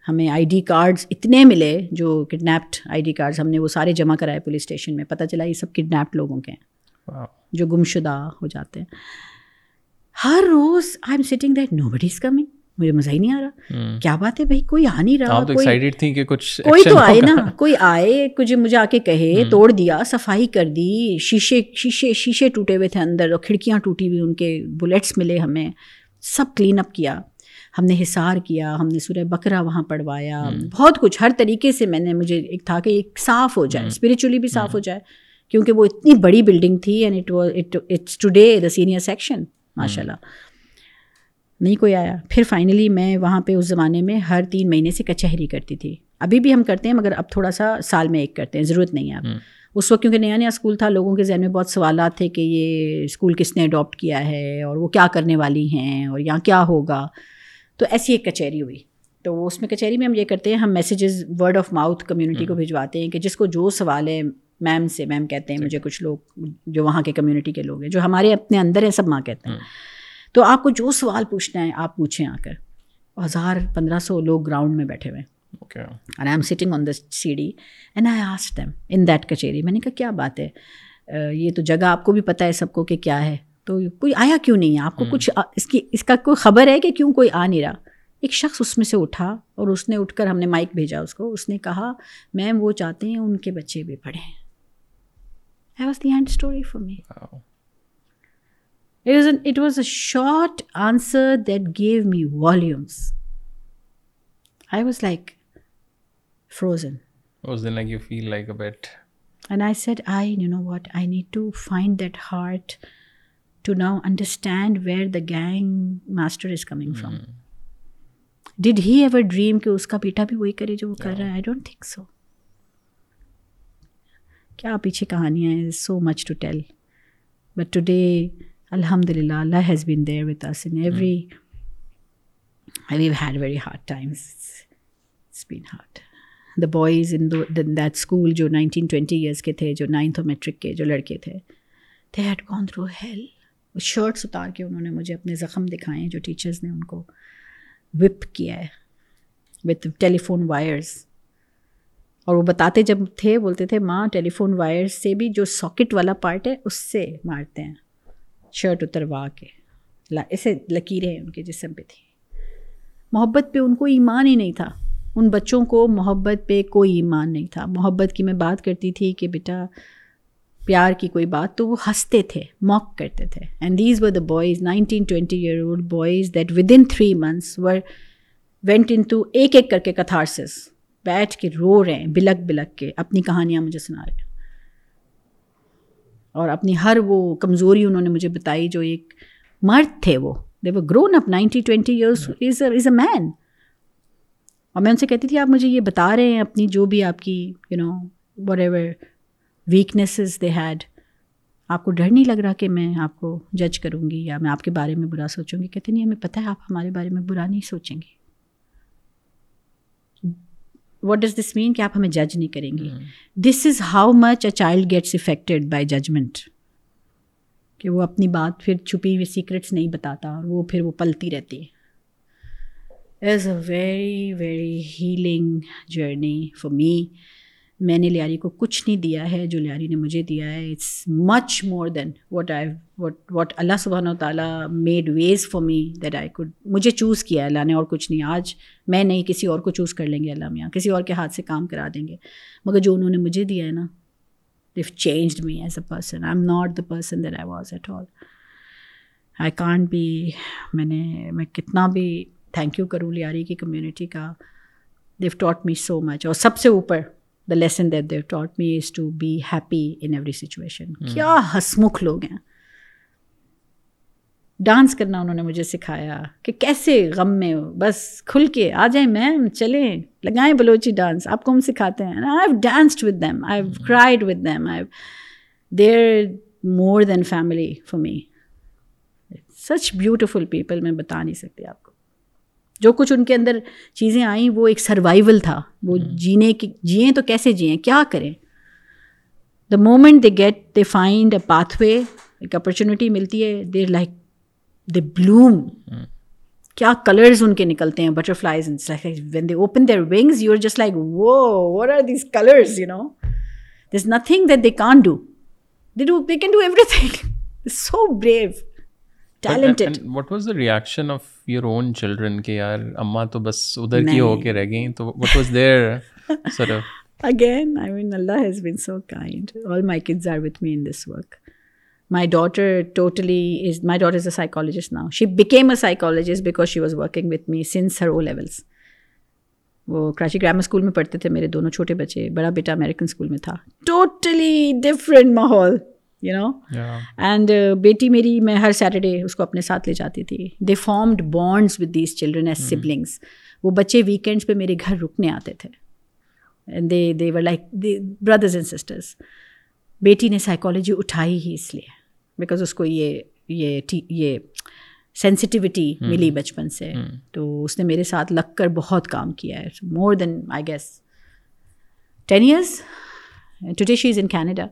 ہمیں آئی ڈی کارڈس اتنے ملے جو کڈنیپڈ آئی ڈی کارڈس ہم نے وہ سارے جمع کرائے پولیس اسٹیشن میں پتہ چلا یہ سب کڈنیپڈ لوگوں کے ہیں جو گم شدہ ہو جاتے ہیں ہر روز I am that nobody is coming مجھے مزہ ہی نہیں آ رہا کیا بات ہے بھائی کوئی آ نہیں رہا کوئی تو آئے نا کوئی آئے کچھ مجھے آ کے کہے توڑ دیا صفائی کر دی شیشے شیشے شیشے ٹوٹے ہوئے تھے اندر کھڑکیاں ٹوٹی ہوئی ان کے بلیٹس ملے ہمیں سب کلین اپ کیا ہم نے حصار کیا ہم نے سورہ بکرا وہاں پڑھوایا بہت کچھ ہر طریقے سے میں نے مجھے ایک تھا کہ ایک صاف ہو جائے اسپریچولی بھی صاف ہو جائے کیونکہ وہ اتنی بڑی بلڈنگ تھی and it was it's today the senior section ماشاء اللہ نہیں کوئی آیا پھر فائنلی میں وہاں پہ اس زمانے میں ہر تین مہینے سے کچہری کرتی تھی ابھی بھی ہم کرتے ہیں مگر اب تھوڑا سا سال میں ایک کرتے ہیں ضرورت نہیں ہے اب اس وقت کیونکہ نیا نیا اسکول تھا لوگوں کے ذہن میں بہت سوالات تھے کہ یہ اسکول کس نے اڈاپٹ کیا ہے اور وہ کیا کرنے والی ہیں اور یہاں کیا ہوگا تو ایسی ایک کچہری ہوئی تو اس میں کچہری میں ہم یہ کرتے ہیں ہم messages word of mouth community کو بھجواتے ہیں کہ جس کو جو سوال ہے میم سے میم کہتے ہیں مجھے کچھ لوگ جو وہاں کے کمیونٹی کے لوگ ہیں جو ہمارے اپنے اندر ہیں سب ماں کہتے ہیں تو آپ کو جو سوال پوچھنا ہے آپ پوچھیں آ کر ہزار پندرہ سو لوگ گراؤنڈ میں بیٹھے ہوئے ہیں I am sitting on the C D and I them in that کچیری میں نے کہا کیا بات ہے یہ تو جگہ آپ کو بھی پتہ ہے سب کو کہ کیا ہے تو کوئی آیا کیوں نہیں ہے آپ کو کچھ اس کی اس کا کوئی خبر ہے کہ کیوں کوئی آ نہیں رہا ایک شخص اس میں سے اٹھا اور اس نے اٹھ کر ہم نے مائک بھیجا اس کو اس نے کہا میم وہ چاہتے ہیں ان کے بچے بھی پڑھیں گینگ ماسٹر اس کا بیٹا بھی وہی کرے جو وہ کر رہا ہے کیا پیچھے کہانیاں ہیں so much to tell but today الحمد للہ Allah has been there with us in every view had very hard times been hard the boys in that school جو نائنٹین ٹوینٹی ایئرس کے تھے جو نائنتھ اور میٹرک کے جو لڑکے تھے they had gone through hell shirts اتار کے انہوں نے مجھے اپنے زخم دکھائے جو ٹیچرس نے ان کو وپ کیا ہے وتھ ٹیلیفون وائرس اور وہ بتاتے جب تھے بولتے تھے ماں ٹیلی فون وائر سے بھی جو ساکٹ والا پارٹ ہے اس سے مارتے ہیں شرٹ اتروا کے ایسے لکیریں ان کے جسم پہ تھی محبت پہ ان کو ایمان ہی نہیں تھا ان بچوں کو محبت پہ کوئی ایمان نہیں تھا محبت کی میں بات کرتی تھی کہ بیٹا پیار کی کوئی بات تو وہ ہنستے تھے موک کرتے تھے and these were the boys nineteen twenty year old boys that with in three months were went into ایک ایک کر کے کتھارسز بیٹھ کے رو رہے ہیں بلک بلک کے اپنی کہانیاں مجھے سنا رہے ہیں اور اپنی ہر وہ کمزوری انہوں نے مجھے بتائی جو ایک مرد تھے وہ دے وہ grown up ninety twenty years as a man اور میں ان سے کہتی تھی آپ مجھے یہ بتا رہے ہیں اپنی جو بھی آپ کی you know whatever weaknesses they had آپ کو ڈر نہیں لگ رہا کہ میں آپ کو جج کروں گی یا میں آپ کے بارے میں برا سوچوں گی کہتے نہیں ہمیں پتہ ہے آپ ہمارے بارے میں برا نہیں سوچیں گے واٹ ڈز دس مین کہ آپ ہمیں جج نہیں کریں گے this is how much a child gets affected by judgement کہ وہ اپنی بات پھر چھپی ہوئی سیکرٹس نہیں بتاتا اور وہ پھر وہ پلتی رہتی ہے very very healing journey for me میں نے لیاری کو کچھ نہیں دیا ہے جو لیاری نے مجھے دیا ہے it's much more than what I what what Allah سبحان و تعالیٰ made ways for me that I could مجھے چوز کیا ہے اللہ نے اور کچھ نہیں آج میں نہیں کسی اور کو چوز کر لیں گے اللہ میاں کسی اور کے ہاتھ سے کام کرا دیں گے مگر جو انہوں نے مجھے دیا ہے نا they've changed me as a person I am not the person that I was at all I can't بھی میں نے میں کتنا بھی تھینک یو کروں لیاری کی کمیونٹی کا دیو ٹاٹ می سو مچ اور سب سے اوپر the lesson that they've taught me is to be happy in every situation کیا ہسمکھ لوگ ہیں ڈانس کرنا انہوں نے مجھے سکھایا کہ کیسے غم میں ہو بس کھل کے آ جائیں میم چلیں لگائیں بلوچی ڈانس آپ کو ہم سکھاتے ہیں I I I have have danced with with them them cried they're more than family for me such beautiful people میں بتا نہیں سکتی آپ کو جو کچھ ان کے اندر چیزیں آئیں وہ ایک سروائیول تھا وہ جینے کی جئیں تو کیسے جئیں کیا کریں the moment they get they find a path way ایک اپرچونیٹی ملتی ہے دے لائک دے بلوم کیا کلرز ان کے نکلتے ہیں butterflies when they open their wings you are just like wow what are these colours you know there's nothing that they can't do they they do can do everything so brave talented what was the reaction of your own children کے یار اماں تو بس ادھر کی ہو کے رہ گئیں تو what was there sir again I mean Allah has been so kind all my kids are with me in this work my daughter totally is my daughter is a psychologist now she became a psychologist because she was working with me since her O levels وہ کراچی گرامر اسکول میں پڑھتے تھے میرے دونوں چھوٹے بچے بڑا بیٹا امیریکن اسکول میں تھا ٹوٹلی ڈفرینٹ ماحول یو نو اینڈ بیٹی میری میں ہر سیٹرڈے اس کو اپنے ساتھ لے جاتی تھی they formed bonds with these children as siblings وہ بچے ویکینڈس پہ میرے گھر رکنے آتے تھے they they were the brothers and sisters بیٹی نے سائیکالوجی اٹھائی ہی اس لیے بیکاز اس کو یہ یہ یہ سینسٹیوٹی ملی بچپن سے تو اس نے میرے ساتھ لگ کر بہت کام کیا ہے more than I guess ten years today she is in Canada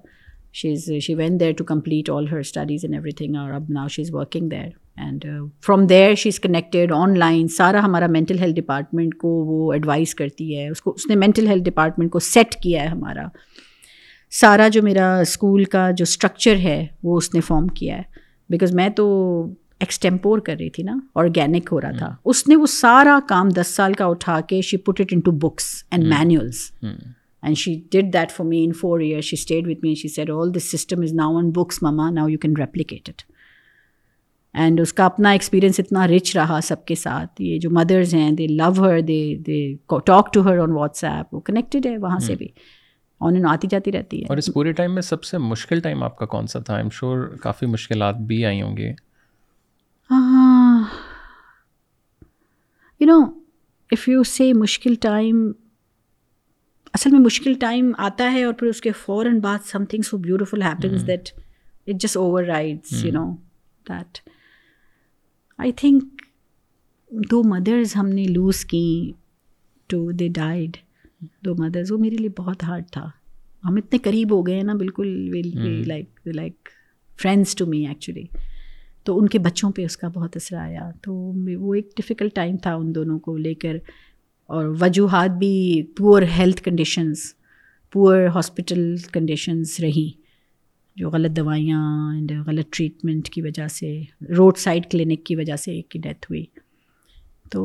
she is she went there to complete all her studies every thing اور اب now she is working there and from there she is connected online سارا ہمارا مینٹل ہیلتھ ڈپارٹمنٹ کو وہ ایڈوائز کرتی ہے اس کو اس نے مینٹل ہیلتھ ڈپارٹمنٹ کو سیٹ کیا ہے ہمارا سارا جو میرا اسکول کا جو اسٹرکچر ہے وہ اس نے فارم کیا ہے بیکاز میں تو ایکسٹمپور کر رہی تھی نا آرگینک ہو رہا تھا اس نے وہ سارا کام دس سال کا اٹھا کے she put it into books and manuals and she did that for me in four year she stayed with me she all this system is now on books mama now you can replicate it and اس کا اپنا ایکسپیرینس اتنا رچ رہا سب کے ساتھ یہ جو مدرز ہیں they love her they they talk to her on WhatsApp وہ کنیکٹڈ ہے وہاں سے بھی آن اینڈ آتی جاتی رہتی ہے اور اس پورے ٹائم میں سب سے مشکل ٹائم آپ کا کون سا تھا آئی ایم شیور کافی مشکلات بھی آئی ہوں گی you know if you say مشکل ٹائم اصل میں مشکل ٹائم آتا ہے اور پھر اس کے فوراً بعد something so beautiful happens that it just overrides you know that I think two mothers ہم نے لوز کیں to they died two mothers وہ میرے لیے بہت ہارڈ تھا ہم اتنے قریب ہو گئے ہیں نا بالکل be like like friends to me actually تو ان کے بچوں پہ اس کا بہت اثر آیا تو وہ ایک ڈفیکلٹ ٹائم تھا ان دونوں کو لے کر اور وجوہات بھی poor health conditions poor hospital conditions رہیں جو غلط دوائیاں اینڈ غلط ٹریٹمنٹ کی وجہ سے روڈ سائڈ کلینک کی وجہ سے ایک کی ڈیتھ ہوئی تو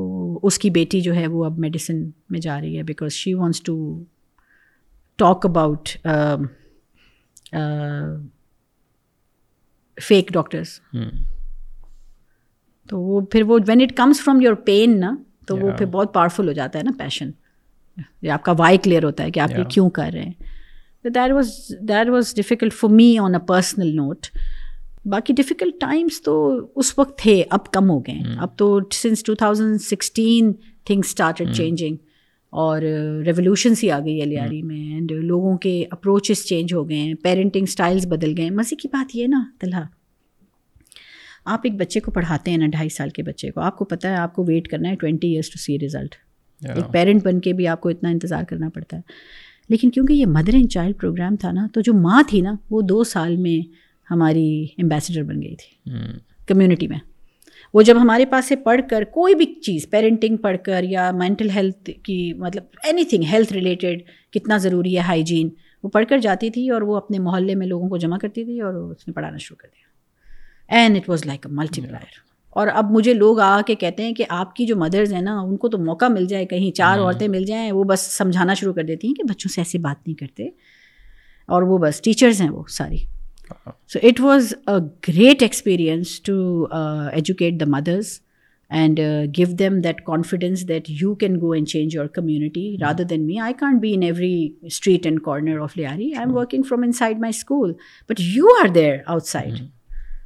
اس کی بیٹی جو ہے وہ اب میڈیسن میں جا رہی ہے because she wants to talk about fake doctors تو وہ پھر وہ when it comes from your pain نا تو وہ پھر بہت پاورفل ہو جاتا ہے نا پیشن آپ کا وائی کلیئر ہوتا ہے کہ آپ یہ کیوں کر رہے ہیں there was there was difficult for me on a personal note باقی ڈفیکلٹ ٹائمس تو اس وقت تھے اب کم ہو گئے hmm. اب تو since two thousand sixteen things started changing اور ریولیوشنس ہی آ گئی علی hmm. میں اینڈ لوگوں کے اپروچز چینج ہو گئے ہیں پیرنٹنگ اسٹائلس بدل گئے ہیں مزے کی بات یہ نا طلحہ آپ ایک بچے کو پڑھاتے ہیں نا ڈھائی سال کے بچے کو آپ کو پتہ ہے آپ کو ویٹ کرنا ہے twenty years to see result ایک پیرنٹ بن کے بھی آپ کو اتنا انتظار کرنا پڑتا ہے لیکن کیونکہ یہ مدر اینڈ چائلڈ پروگرام تھا نا تو جو ماں تھی نا وہ دو سال میں ہماری امبیسڈر بن گئی تھی کمیونٹی hmm. میں وہ جب ہمارے پاس سے پڑھ کر کوئی بھی چیز پیرنٹنگ پڑھ کر یا مینٹل ہیلتھ کی مطلب اینی تھنگ ہیلتھ ریلیٹڈ کتنا ضروری ہے ہائیجین وہ پڑھ کر جاتی تھی اور وہ اپنے محلے میں لوگوں کو جمع کرتی تھی اور اس نے پڑھانا شروع کر دیا and it was like a multiplier اور اب مجھے لوگ آ کے کہتے ہیں کہ آپ کی جو مدرز ہیں نا ان کو تو موقع مل جائے کہیں چار ہاں۔ عورتیں مل جائیں وہ بس سمجھانا شروع کر دیتی ہیں کہ بچوں سے ایسی بات نہیں کرتے اور وہ بس ٹیچرز ہیں وہ ساری so it was a great experience to educate the mothers and give them that confidence that you can go and change your community rather than me I can't be in every street and corner of Lyari I am working from inside my school but you are there outside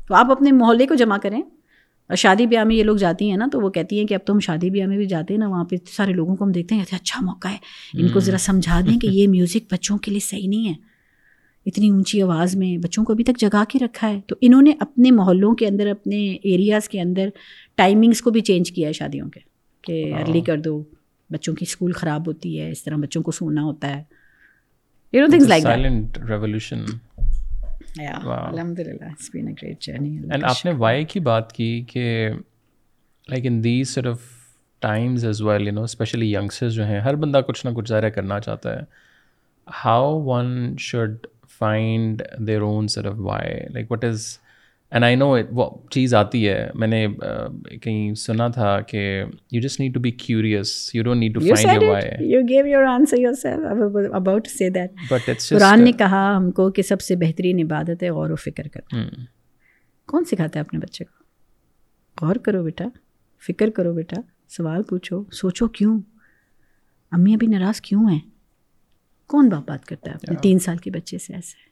تو آپ اپنے محلے کو جمع کریں اور شادی بیاہ میں یہ لوگ جاتی ہیں نا تو وہ کہتی ہیں کہ اب تو ہم شادی بیاہ میں بھی جاتے ہیں نا وہاں پہ سارے لوگوں کو ہم دیکھتے ہیں کہتے اچھا، ہیں اچھا موقع ہے ان کو ذرا سمجھا دیں کہ یہ میوزک بچوں کے لیے صحیح نہیں ہے اتنی اونچی آواز میں بچوں کو ابھی تک جگا کے رکھا ہے تو انہوں نے اپنے محلوں کے اندر اپنے ایریاز کے اندر ٹائمنگس کو بھی چینج کیا ہے شادیوں کے کہ ارلی کر دو بچوں کی اسکول خراب ہوتی ہے اس طرح بچوں کو سونا ہوتا ہے الحمد للہ آپ نے وائی کی بات کی کہ like in these times as well you know especially youngsters جو ہیں ہر بندہ کچھ نہ کچھ ظاہر کرنا چاہتا ہے how one should find their own صرف why like what is and I know وہ چیز آتی ہے میں نے کہیں سنا تھا کہ you just need to be curious you don't need to find your why you give your answer yourself about to say that but it's Quran نے کہا ہم کو کہ سب سے بہترین عبادت ہے غور و فکر کرنا کون سکھاتا ہے اپنے بچے کو غور کرو بیٹا فکر کرو بیٹا سوال پوچھو سوچو کیوں امی ابھی ناراض کیوں ہیں کون باپ بات کرتا ہے اپنے تین سال کے بچے سے ایسے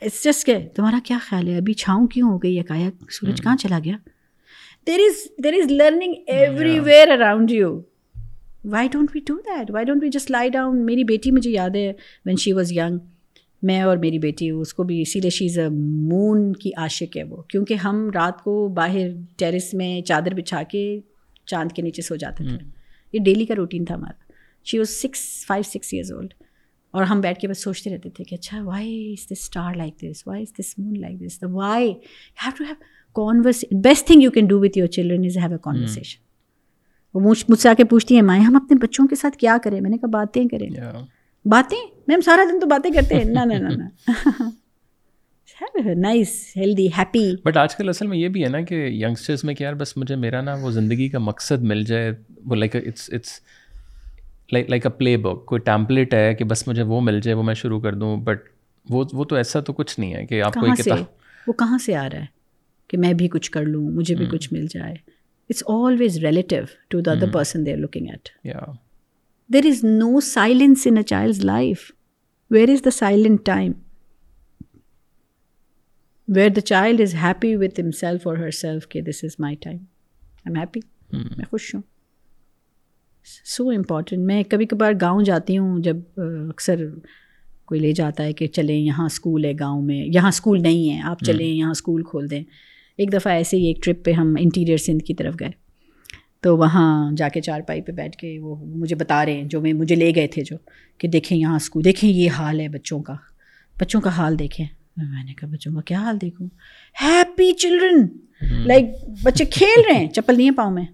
اٹس جسٹ کہ تمہارا کیا خیال ہے ابھی چھاؤں کیوں ہو گئی اکایا سورج کہاں چلا گیا there is there is learning everywhere around you why don't we do that why don't we just lie down میری بیٹی مجھے یاد ہے وین شی واز ینگ میں اور میری بیٹی اس کو بھی اسی لیے شی از اے مون کی عاشق ہے وہ کیونکہ ہم رات کو باہر ٹیرس میں چادر بچھا کے چاند کے نیچے سو جاتے تھے hmm. یہ ڈیلی کا روٹین تھا ہمارا she was six five six years old اور ہم بیٹھ کے بس سوچتے رہتے تھے کہ اچھا why is this star like this why is this moon like this the why you have to have converse best thing you can do with your children is have a conversation وہ مجھ مجھ سے آ کے پوچھتی ہیں مائیں ہم اپنے بچوں کے ساتھ کیا کریں میں نے کہا باتیں کریں باتیں میم سارا دن تو باتیں کرتے ہیں نا نا نا نائس ہیلدی ہیپی بٹ آج کل اصل میں یہ بھی ہے نا کہ ینگسٹرس میں کہ یار بس مجھے میرا نا وہ زندگی کا مقصد مل جائے وہ like it's it's like like a playbook کوئی ٹیمپلیٹ ہے کہ بس مجھے وہ مل جائے وہ میں شروع کر دوں بٹ وہ وہ تو ایسا تو کچھ نہیں ہے کہ آپ کو کتاب وہ کہاں سے آ رہا ہے کہ میں بھی کچھ کر لوں مجھے بھی hmm. کچھ مل جائے it's always relative to the other person they are looking at there is no silence in a child's life where is the silent time where the child is happy with himself اور ہر سیلف کہ this is my time I am happy میں خوش ہوں سو امپورٹنٹ میں کبھی کبھار گاؤں جاتی ہوں جب اکثر کوئی لے جاتا ہے کہ چلیں یہاں اسکول ہے گاؤں میں یہاں اسکول نہیں ہے آپ چلیں یہاں اسکول کھول دیں ایک دفعہ ایسے ہی ایک ٹرپ پہ ہم انٹیریئر سندھ کی طرف گئے تو وہاں جا کے چار پائی پہ بیٹھ کے وہ مجھے بتا رہے ہیں جو میں مجھے لے گئے تھے جو کہ دیکھیں یہاں اسکول دیکھیں یہ حال ہے بچوں کا بچوں کا حال دیکھیں میں نے کہا بچوں کا کیا حال دیکھوں ہیپی چلڈرن لائک بچے کھیل رہے ہیں چپل نہیں ہے پاؤں میں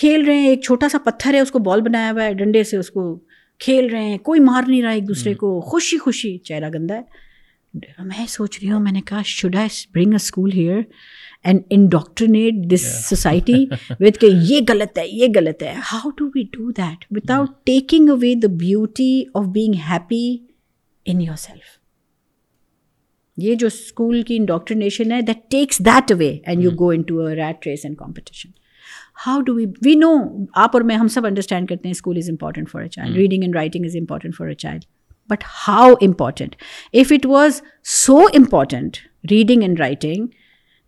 کھیل رہے ہیں ایک چھوٹا سا پتھر ہے اس کو بال بنایا ہوا ہے ڈنڈے سے اس کو کھیل رہے ہیں کوئی مار نہیں رہا ایک دوسرے کو خوشی خوشی چہرہ گندہ ہے میں سوچ رہی ہوں میں نے کہا should I bring a school here and indoctrinate this society with کہ یہ غلط ہے یہ غلط ہے how to be do that without taking away the beauty of being happy in yourself یہ جو اسکول کی انڈاکٹرینیشن ہے that takes that away and you go into rat race and competition how do we we know آپ اور میں ہم سب انڈرسٹینڈ کرتے ہیں school is important for a child reading and writing is important for a child but how important if it was so important reading and writing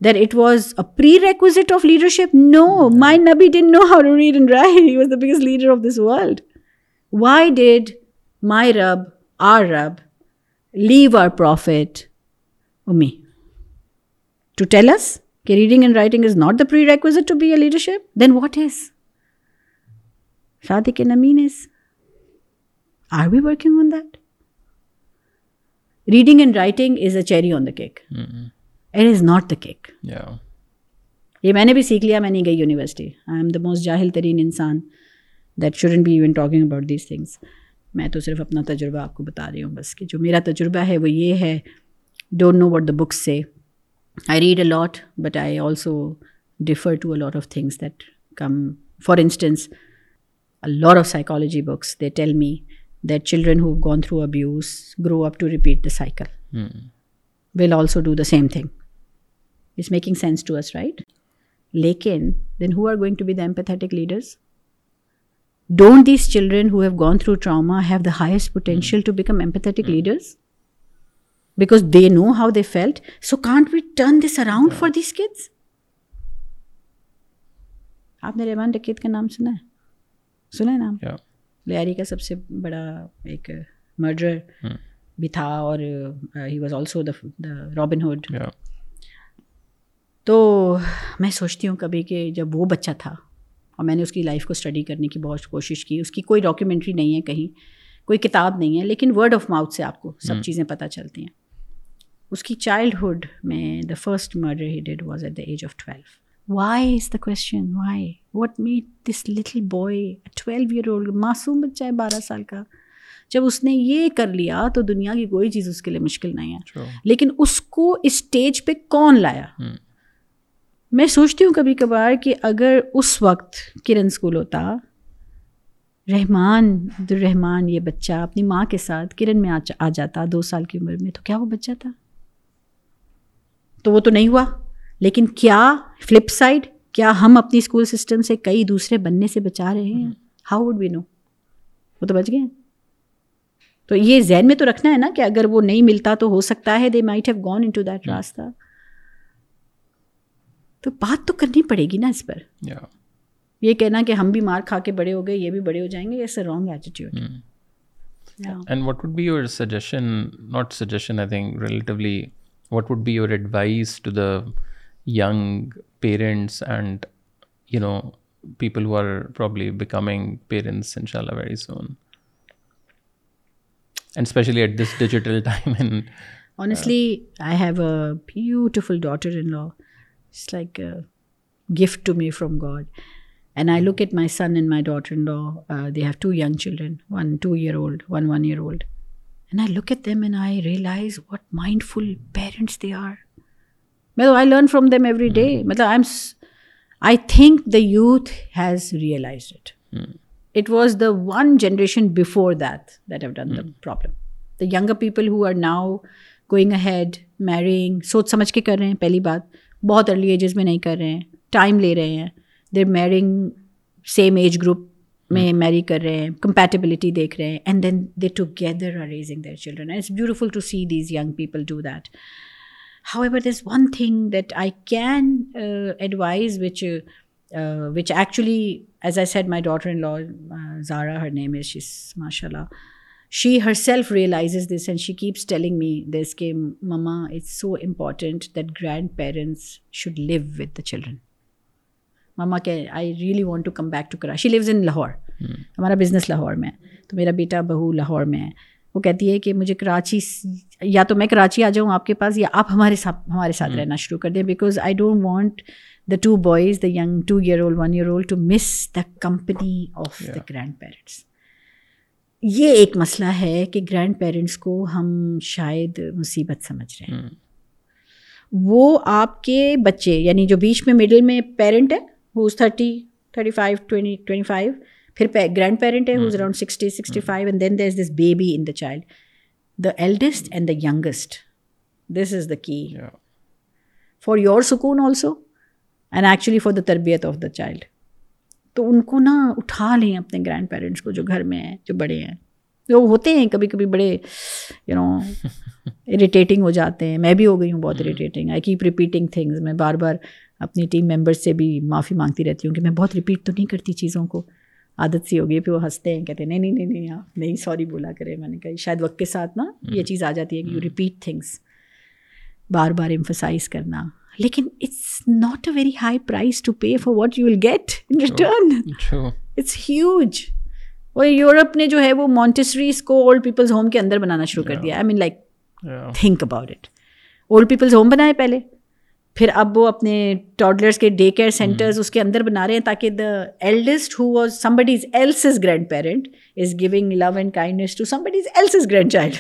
that it was a prerequisite of leadership no my نبی didn't know how to read and write was the biggest leader of this world why did my رب آر رب لیو آر پروفٹ امی ٹو ٹیل اس کہ reading and writing is not the prerequisite to be a leadership then what is نمین is are be that reading and writing is a cherry on the cake it is not the cake یہ میں نے بھی سیکھ لیا میں نہیں گئی university I am the most جاہل ترین انسان that shouldn't be even talking about these things میں تو صرف اپنا تجربہ آپ کو بتا رہی ہوں بس کہ جو میرا تجربہ ہے وہ یہ ہے don't know what the books سے I read a lot, but I also defer to a lot of things that come. For instance, a lot of psychology books, they tell me that children who've gone through abuse grow up to repeat the cycle. Hmm. Will also do the same thing. It's making sense to us, right? Lekin, then who are going to be the empathetic leaders? Don't these children who have gone through trauma have the highest potential hmm. to become empathetic hmm. leaders? Because they know how they felt so can't be turn this around for these kids آپ نے رحمان ڈکیت کا نام سنا ہے سنا ہے نام لیاری کا سب سے بڑا ایک مرڈر بھی تھا اور he was also the Robin Hood تو میں سوچتی ہوں کبھی کہ جب وہ بچہ تھا اور میں نے اس کی لائف کو اسٹڈی کرنے کی بہت کوشش کی اس کی کوئی ڈاکیومنٹری نہیں ہے کہیں کوئی کتاب نہیں ہے لیکن ورڈ آف ماؤتھ سے آپ کو سب چیزیں پتہ چلتی ہیں اس کی چائلڈہڈ میں the first murder he did was at the age of twelve why is the question why what made this little boy twelve year old معصوم بچہ ہے بارہ سال کا جب اس نے یہ کر لیا تو دنیا کی کوئی چیز اس کے لیے مشکل نہیں ہے لیکن اس کو اسٹیج پہ کون لایا hmm. میں سوچتی ہوں کبھی کبھار کہ اگر اس وقت کرن اسکول ہوتا رحمان عبدالرحمان یہ بچہ اپنی ماں کے ساتھ کرن میں آ جاتا دو سال کی عمر میں تو کیا وہ بچہ تھا تو وہ تو نہیں ہوا لیکن کیا فلپ سائڈ کیا ہم اپنی اسکول سسٹم سے کئی دوسرے بننے سے بچا رہے ہیں ہاؤ وڈ بی نو وہ تو بچ گئے ہیں تو یہ ذہن میں تو رکھنا ہے نا کہ اگر وہ نہیں ملتا تو ہو سکتا ہے they might have gone into that راستہ تو بات تو کرنی پڑے گی نا اس پر یہ کہنا کہ ہم بھی مار کھا کے بڑے ہو گئے یہ بھی بڑے ہو جائیں گے یہ sir wrong attitude and what would be your suggestion not suggestion I think relatively What would be your advice to the young parents and, you know, people who are probably becoming parents, inshallah, very soon? And especially at this digital (laughs) time. And uh, honestly, I have a beautiful daughter-in-law. She's like a gift to me from God. And I look at my son and my daughter-in-law. Uh, they have two young children, one 2-year-old, one 1-year-old. And and I I I look at them realise mindful parents they are learn from them every day مطلب I am I think the youth has realise it it was the one generation before that that have done the problem the young people who are now going ahead marrying سوچ سمجھ کے کر رہے ہیں پہلی بات بہت ارلی ایجز میں نہیں کر رہے ہیں ٹائم لے رہے ہیں they're marrying same age group میں میری کر رہے ہیں کمپیٹیبلٹی دیکھ رہے ہیں and then they together are raising their children it's beautiful to see these young people do that however this one thing that I can advise which which actually as I said my daughter in law Zara her name is she's ماشاء اللہ she herself realises this and she keeps telling me this کے mama it's so important that grandparents should live with the children mama کہ I really want to come back to Karachi lives in Lahore ہمارا بزنس لاہور میں ہے تو میرا بیٹا بہو لاہور میں ہے وہ کہتی ہے کہ مجھے کراچی یا تو میں کراچی آ جاؤں آپ کے پاس یا آپ ہمارے ساتھ ہمارے ساتھ رہنا شروع کر دیں because I don't want the two boys the young two year old one year old to miss the company of the grandparents یہ ایک مسئلہ ہے کہ گرینڈ پیرنٹس کو ہم شاید مصیبت سمجھ رہے ہیں وہ آپ کے بچے یعنی جو بیچ میں مڈل میں پیرنٹ ہے who's thirty thirty five twenty five پھر گرینڈ پیرنٹ ہے who's around sixty sixty five and then there is this baby in the child the eldest and the youngest this is the key for your سکون also and actually for the تربیت آف دا چائلڈ تو ان کو نا اٹھا لیں اپنے گرینڈ پیرنٹس کو جو گھر میں ہیں جو بڑے ہیں جو ہوتے ہیں کبھی کبھی بڑے یو نو اریٹیٹنگ ہو جاتے ہیں میں بھی ہو گئی ہوں بہت irritating I keep repeating things میں بار بار اپنی ٹیم ممبر سے بھی معافی مانگتی رہتی ہوں کہ میں بہت رپیٹ تو نہیں کرتی چیزوں کو عادت سی ہو گئی پھر وہ ہنستے ہیں کہتے ہیں نہیں نہیں نہیں نہیں یار نہیں سوری بولا کرے میں نے کہا شاید وقت کے ساتھ نا یہ چیز آ جاتی ہے کہ یو ریپیٹ تھنگس بار بار امفسائز کرنا لیکن it's not a very high price to pay for what you will get in return it's huge اور یورپ نے جو ہے وہ مونٹیسریز کو اولڈ پیپلز ہوم کے اندر بنانا شروع کر دیا I mean like think about it old people's home بنائے پہلے پھر اب وہ اپنے ٹاڈلرس کے ڈے کیئر سینٹرز اس کے اندر بنا رہے ہیں تاکہ the eldest who was some is else is grandparent is giving love and kindness to some is else is grandchild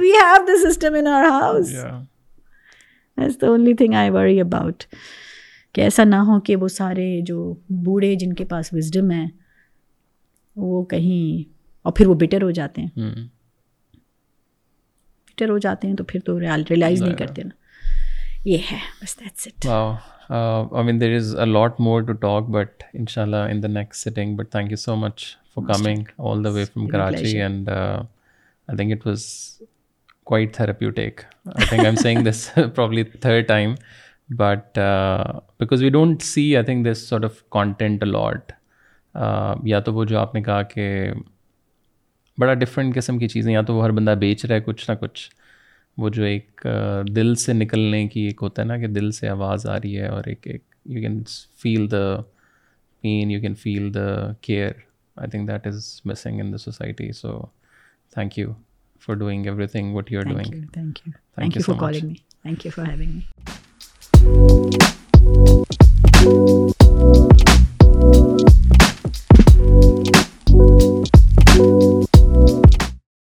we have the system in our house that's the only thing I worry about کہ ایسا نہ ہو کہ وہ سارے جو بوڑھے جن کے پاس وزڈم ہے وہ کہیں اور پھر وہ بٹر ہو جاتے ہیں بٹر ہو جاتے ہیں تو پھر تو ریئلائز نہیں کرتے نا یہ ہے بس that's it I mean there is lot more to talk but ان شاء اللہ in the next sitting but thank you so much for coming all the way from Karachi and I think it was quite therapeutic I I think am seeing this probably third time but because we don't see I think this sort of content a lot یا تو وہ جو آپ نے کہا کہ بڑا ڈفرینٹ قسم کی چیزیں یا تو وہ ہر بندہ بیچ رہا ہے کچھ نہ کچھ وہ جو ایک دل سے نکلنے کی ایک ہوتا ہے نا کہ دل سے آواز آ رہی ہے اور ایک ایک you can feel the pain you can feel the care I think that is missing in the society so thank you for doing everything what you are doing